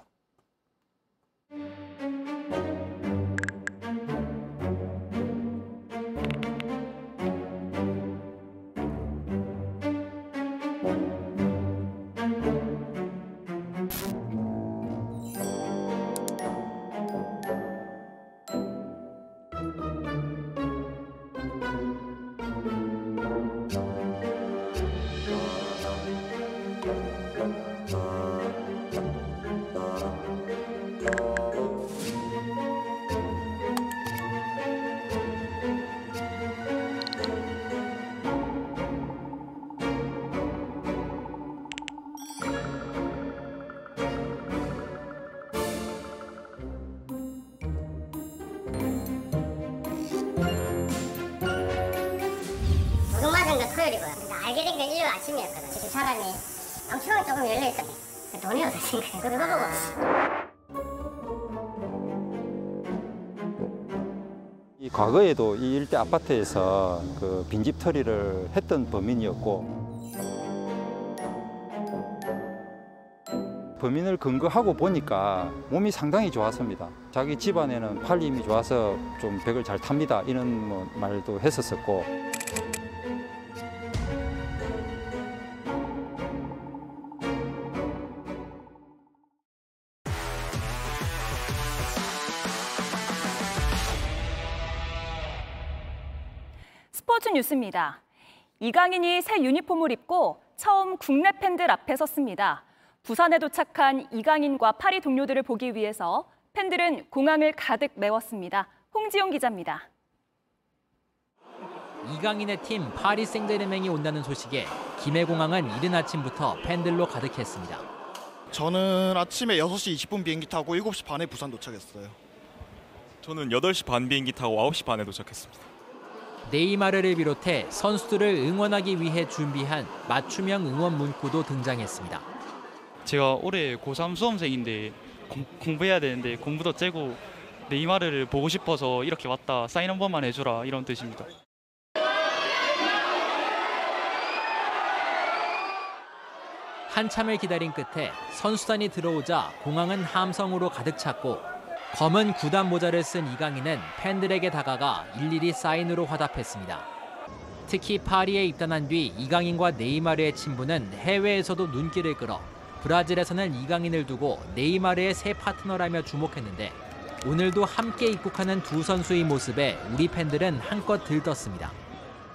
이 과거에도 이 일대 아파트에서 그 빈집 처리를 했던 범인이었고 범인을 근거하고 보니까 몸이 상당히 좋았습니다. 자기 집안에는 팔 힘이 좋아서 좀 벽을 잘 탑니다. 이런 뭐 말도 했었었고 뉴스입니다. 이강인이 새 유니폼을 입고 처음 국내 팬들 앞에 섰습니다. 부산에 도착한 이강인과 파리 동료들을 보기 위해서 팬들은 공항을 가득 메웠습니다. 홍지용 기자입니다. 이강인의 팀 파리 생제르맹이 온다는 소식에 김해공항은 이른 아침부터 팬들로 가득했습니다. 저는 아침에 6시 20분 비행기 타고 7시 반에 부산 도착했어요. 저는 8시 반 비행기 타고 9시 반에 도착했습니다. 네이마르를 비롯해 선수들을 응원하기 위해 준비한 맞춤형 응원 문구도 등장했습니다. 제가 올해 고3 수험생인데 공, 공부해야 되는데 공부도 째고 네이마르를 보고 싶어서 이렇게 왔다 사인 한 번만 해주라 이런 뜻입니다. 한참을 기다린 끝에 선수단이 들어오자 공항은 함성으로 가득 찼고 검은 구단 모자를 쓴 이강인은 팬들에게 다가가 일일이 사인으로 화답했습니다. 특히 파리에 입단한 뒤 이강인과 네이마르의 친분은 해외에서도 눈길을 끌어 브라질에서는 이강인을 두고 네이마르의 새 파트너라며 주목했는데 오늘도 함께 입국하는 두 선수의 모습에 우리 팬들은 한껏 들떴습니다.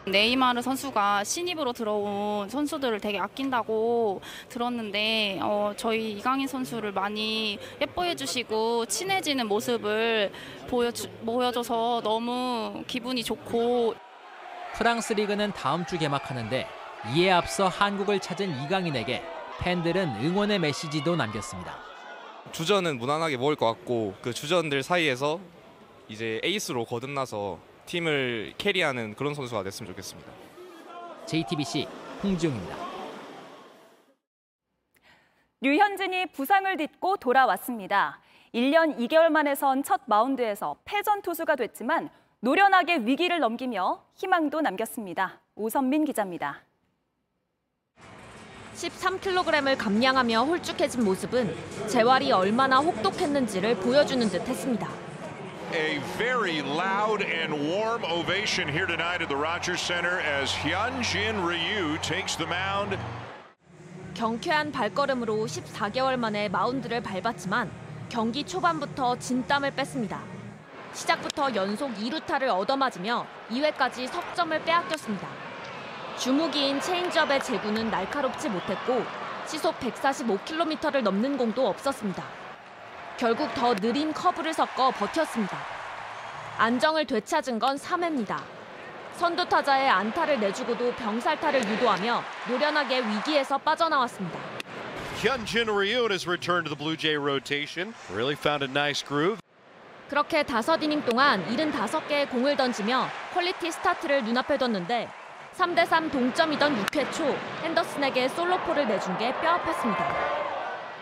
네이마르 선수가 신입으로 들어온 선수들을 되게 아낀다고 들었는데 어, 저희 이강인 선수를 많이 예뻐해 주시고 친해지는 모습을 보여주, 보여줘서 너무 기분이 좋고 프랑스 리그는 다음 주 개막하는데 이에 앞서 한국을 찾은 이강인에게 팬들은 응원의 메시지도 남겼습니다. 주전은 무난하게 먹을 것 같고 그 주전들 사이에서 이제 에이스로 거듭나서 팀을 carry하는 그런 선수가 됐으면 좋겠습니다. JTBC 홍지용입니다. 류현진이 부상을 딛고 돌아왔습니다. 1년 2개월 만에 선 첫 마운드에서 패전 투수가 됐지만 노련하게 위기를 넘기며 희망도 남겼습니다. 오선민 기자입니다. 13kg을 감량하며 홀쭉해진 모습은 재활이 얼마나 혹독했는지를 보여주는 듯 했습니다. A very loud and warm ovation here tonight at the Rogers Center as Hyunjin Ryu takes the mound. 경쾌한 발걸음으로 14개월 만에 마운드를 밟았지만 경기 초반부터 진땀을 뺐습니다. 시작부터 연속 2루타를 얻어맞으며 2회까지 석점을 빼앗겼습니다. 주무기인 체인지업의 제구는 날카롭지 못했고 시속 145km를 넘는 공도 없었습니다. 결국 더 느린 커브를 섞어 버텼습니다. 안정을 되찾은 건 3회입니다. 선두 타자의 안타를 내주고도 병살타를 유도하며 노련하게 위기에서 빠져나왔습니다. Hyunjin Ryu has returned to the Blue Jay rotation. Really found a nice groove. 그렇게 다섯 이닝 동안 75개의 공을 던지며 퀄리티 스타트를 눈앞에 뒀는데 3대3 동점이던 6회 초 핸더슨에게 솔로포를 내준 게 뼈아팠습니다.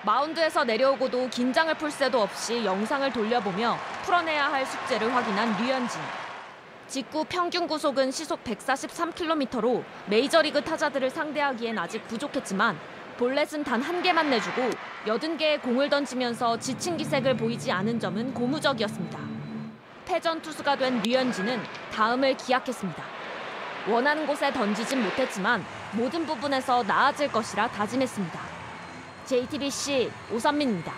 마운드에서 내려오고도 긴장을 풀 새도 없이 영상을 돌려보며 풀어내야 할 숙제를 확인한 류현진. 직구 평균 구속은 시속 143km로 메이저리그 타자들을 상대하기엔 아직 부족했지만 볼넷은 단 한 개만 내주고 80개의 공을 던지면서 지친 기색을 보이지 않은 점은 고무적이었습니다. 패전 투수가 된 류현진은 다음을 기약했습니다. 원하는 곳에 던지진 못했지만 모든 부분에서 나아질 것이라 다짐했습니다. JTBC 오선민입니다.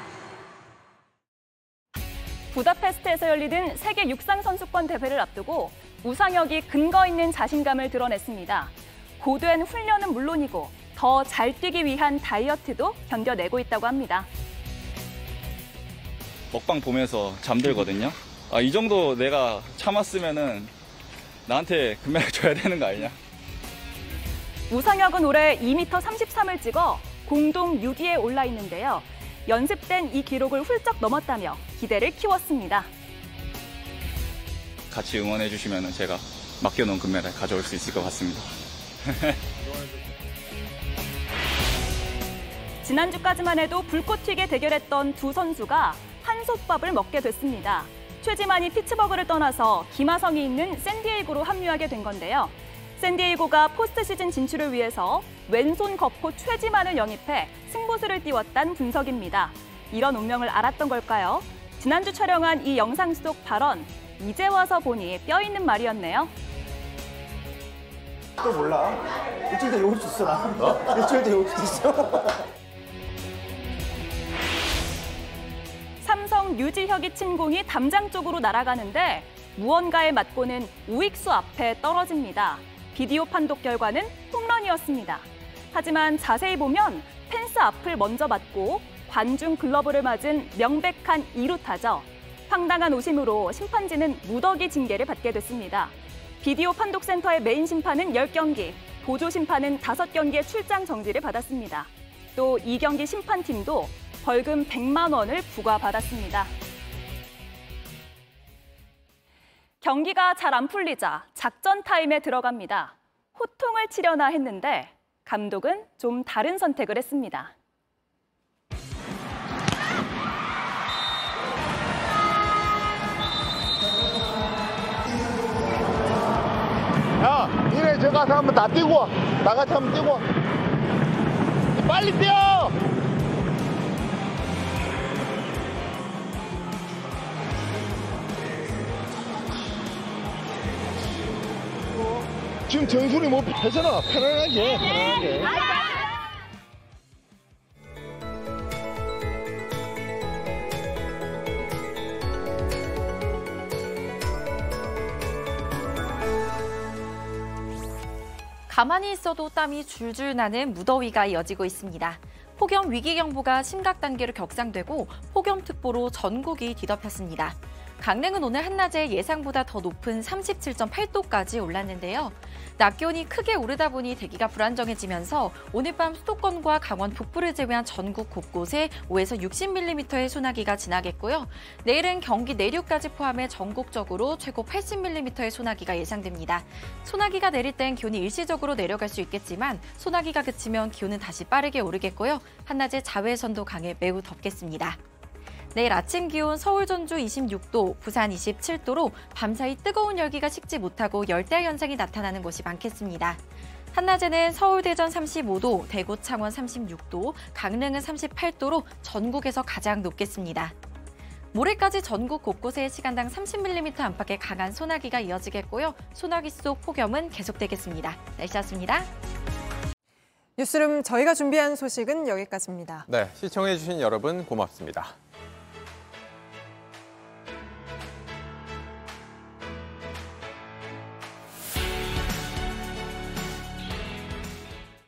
부다페스트에서 열리는 세계 육상 선수권 대회를 앞두고 우상혁이 근거 있는 자신감을 드러냈습니다. 고된 훈련은 물론이고 더 잘 뛰기 위한 다이어트도 견뎌내고 있다고 합니다. 먹방 보면서 잠들거든요. 아, 이 정도 내가 참았으면은 나한테 금메달 줘야 되는 거 아니냐? 우상혁은 올해 2m 33을 찍어 공동 6위에 올라 있는데요. 연습된 이 기록을 훌쩍 넘었다며 기대를 키웠습니다. 같이 응원해 주시면 제가 맡겨놓은 금메달 가져올 수 있을 것 같습니다. 지난주까지만 해도 불꽃 튀게 대결했던 두 선수가 한솥밥을 먹게 됐습니다. 최지만이 피츠버그를 떠나서 김하성이 있는 샌디에이고로 합류하게 된 건데요. 샌디에이고가 포스트 시즌 진출을 위해서 왼손 거포 최지만을 영입해 승부수를 띄웠단 분석입니다. 이런 운명을 알았던 걸까요? 지난주 촬영한 이 영상 속 발언, 이제 와서 보니 뼈 있는 말이었네요. 또 몰라. 일주일 올수 있어, 나. 일주일 뒤에 올수 있어. 삼성 류지혁이 친 공이 담장 쪽으로 날아가는데 무언가에 맞고는 우익수 앞에 떨어집니다. 비디오 판독 결과는 홈런이었습니다. 하지만 자세히 보면 펜스 앞을 먼저 맞고 관중 글러브를 맞은 명백한 2루타죠. 황당한 오심으로 심판진은 무더기 징계를 받게 됐습니다. 비디오 판독센터의 메인 심판은 10경기, 보조 심판은 5경기의 출장 정지를 받았습니다. 또 이 경기 심판팀도 벌금 100만 원을 부과받았습니다. 경기가 잘 안 풀리자 작전 타임에 들어갑니다. 호통을 치려나 했는데 감독은 좀 다른 선택을 했습니다. 야, 니네 저 가서 한번 다 뛰고 와. 나같이 한번 뛰고 와. 빨리 뛰어! 지금 정순이 뭐 되잖아. 편안하게, 편안하게. 가만히 있어도 땀이 줄줄 나는 무더위가 이어지고 있습니다. 폭염 위기 경보가 심각 단계로 격상되고 폭염특보로 전국이 뒤덮였습니다. 강릉은 오늘 한낮에 예상보다 더 높은 37.8도까지 올랐는데요. 낮 기온이 크게 오르다 보니 대기가 불안정해지면서 오늘 밤 수도권과 강원 북부를 제외한 전국 곳곳에 5에서 60mm의 소나기가 지나겠고요. 내일은 경기 내륙까지 포함해 전국적으로 최고 80mm의 소나기가 예상됩니다. 소나기가 내릴 땐 기온이 일시적으로 내려갈 수 있겠지만 소나기가 그치면 기온은 다시 빠르게 오르겠고요. 한낮에 자외선도 강해 매우 덥겠습니다. 내일 아침 기온 서울 전주 26도, 부산 27도로 밤사이 뜨거운 열기가 식지 못하고 열대 현상이 나타나는 곳이 많겠습니다. 한낮에는 서울 대전 35도, 대구 창원 36도, 강릉은 38도로 전국에서 가장 높겠습니다. 모레까지 전국 곳곳에 시간당 30mm 안팎의 강한 소나기가 이어지겠고요. 소나기 속 폭염은 계속되겠습니다. 날씨였습니다. 뉴스룸 저희가 준비한 소식은 여기까지입니다. 네, 시청해주신 여러분 고맙습니다.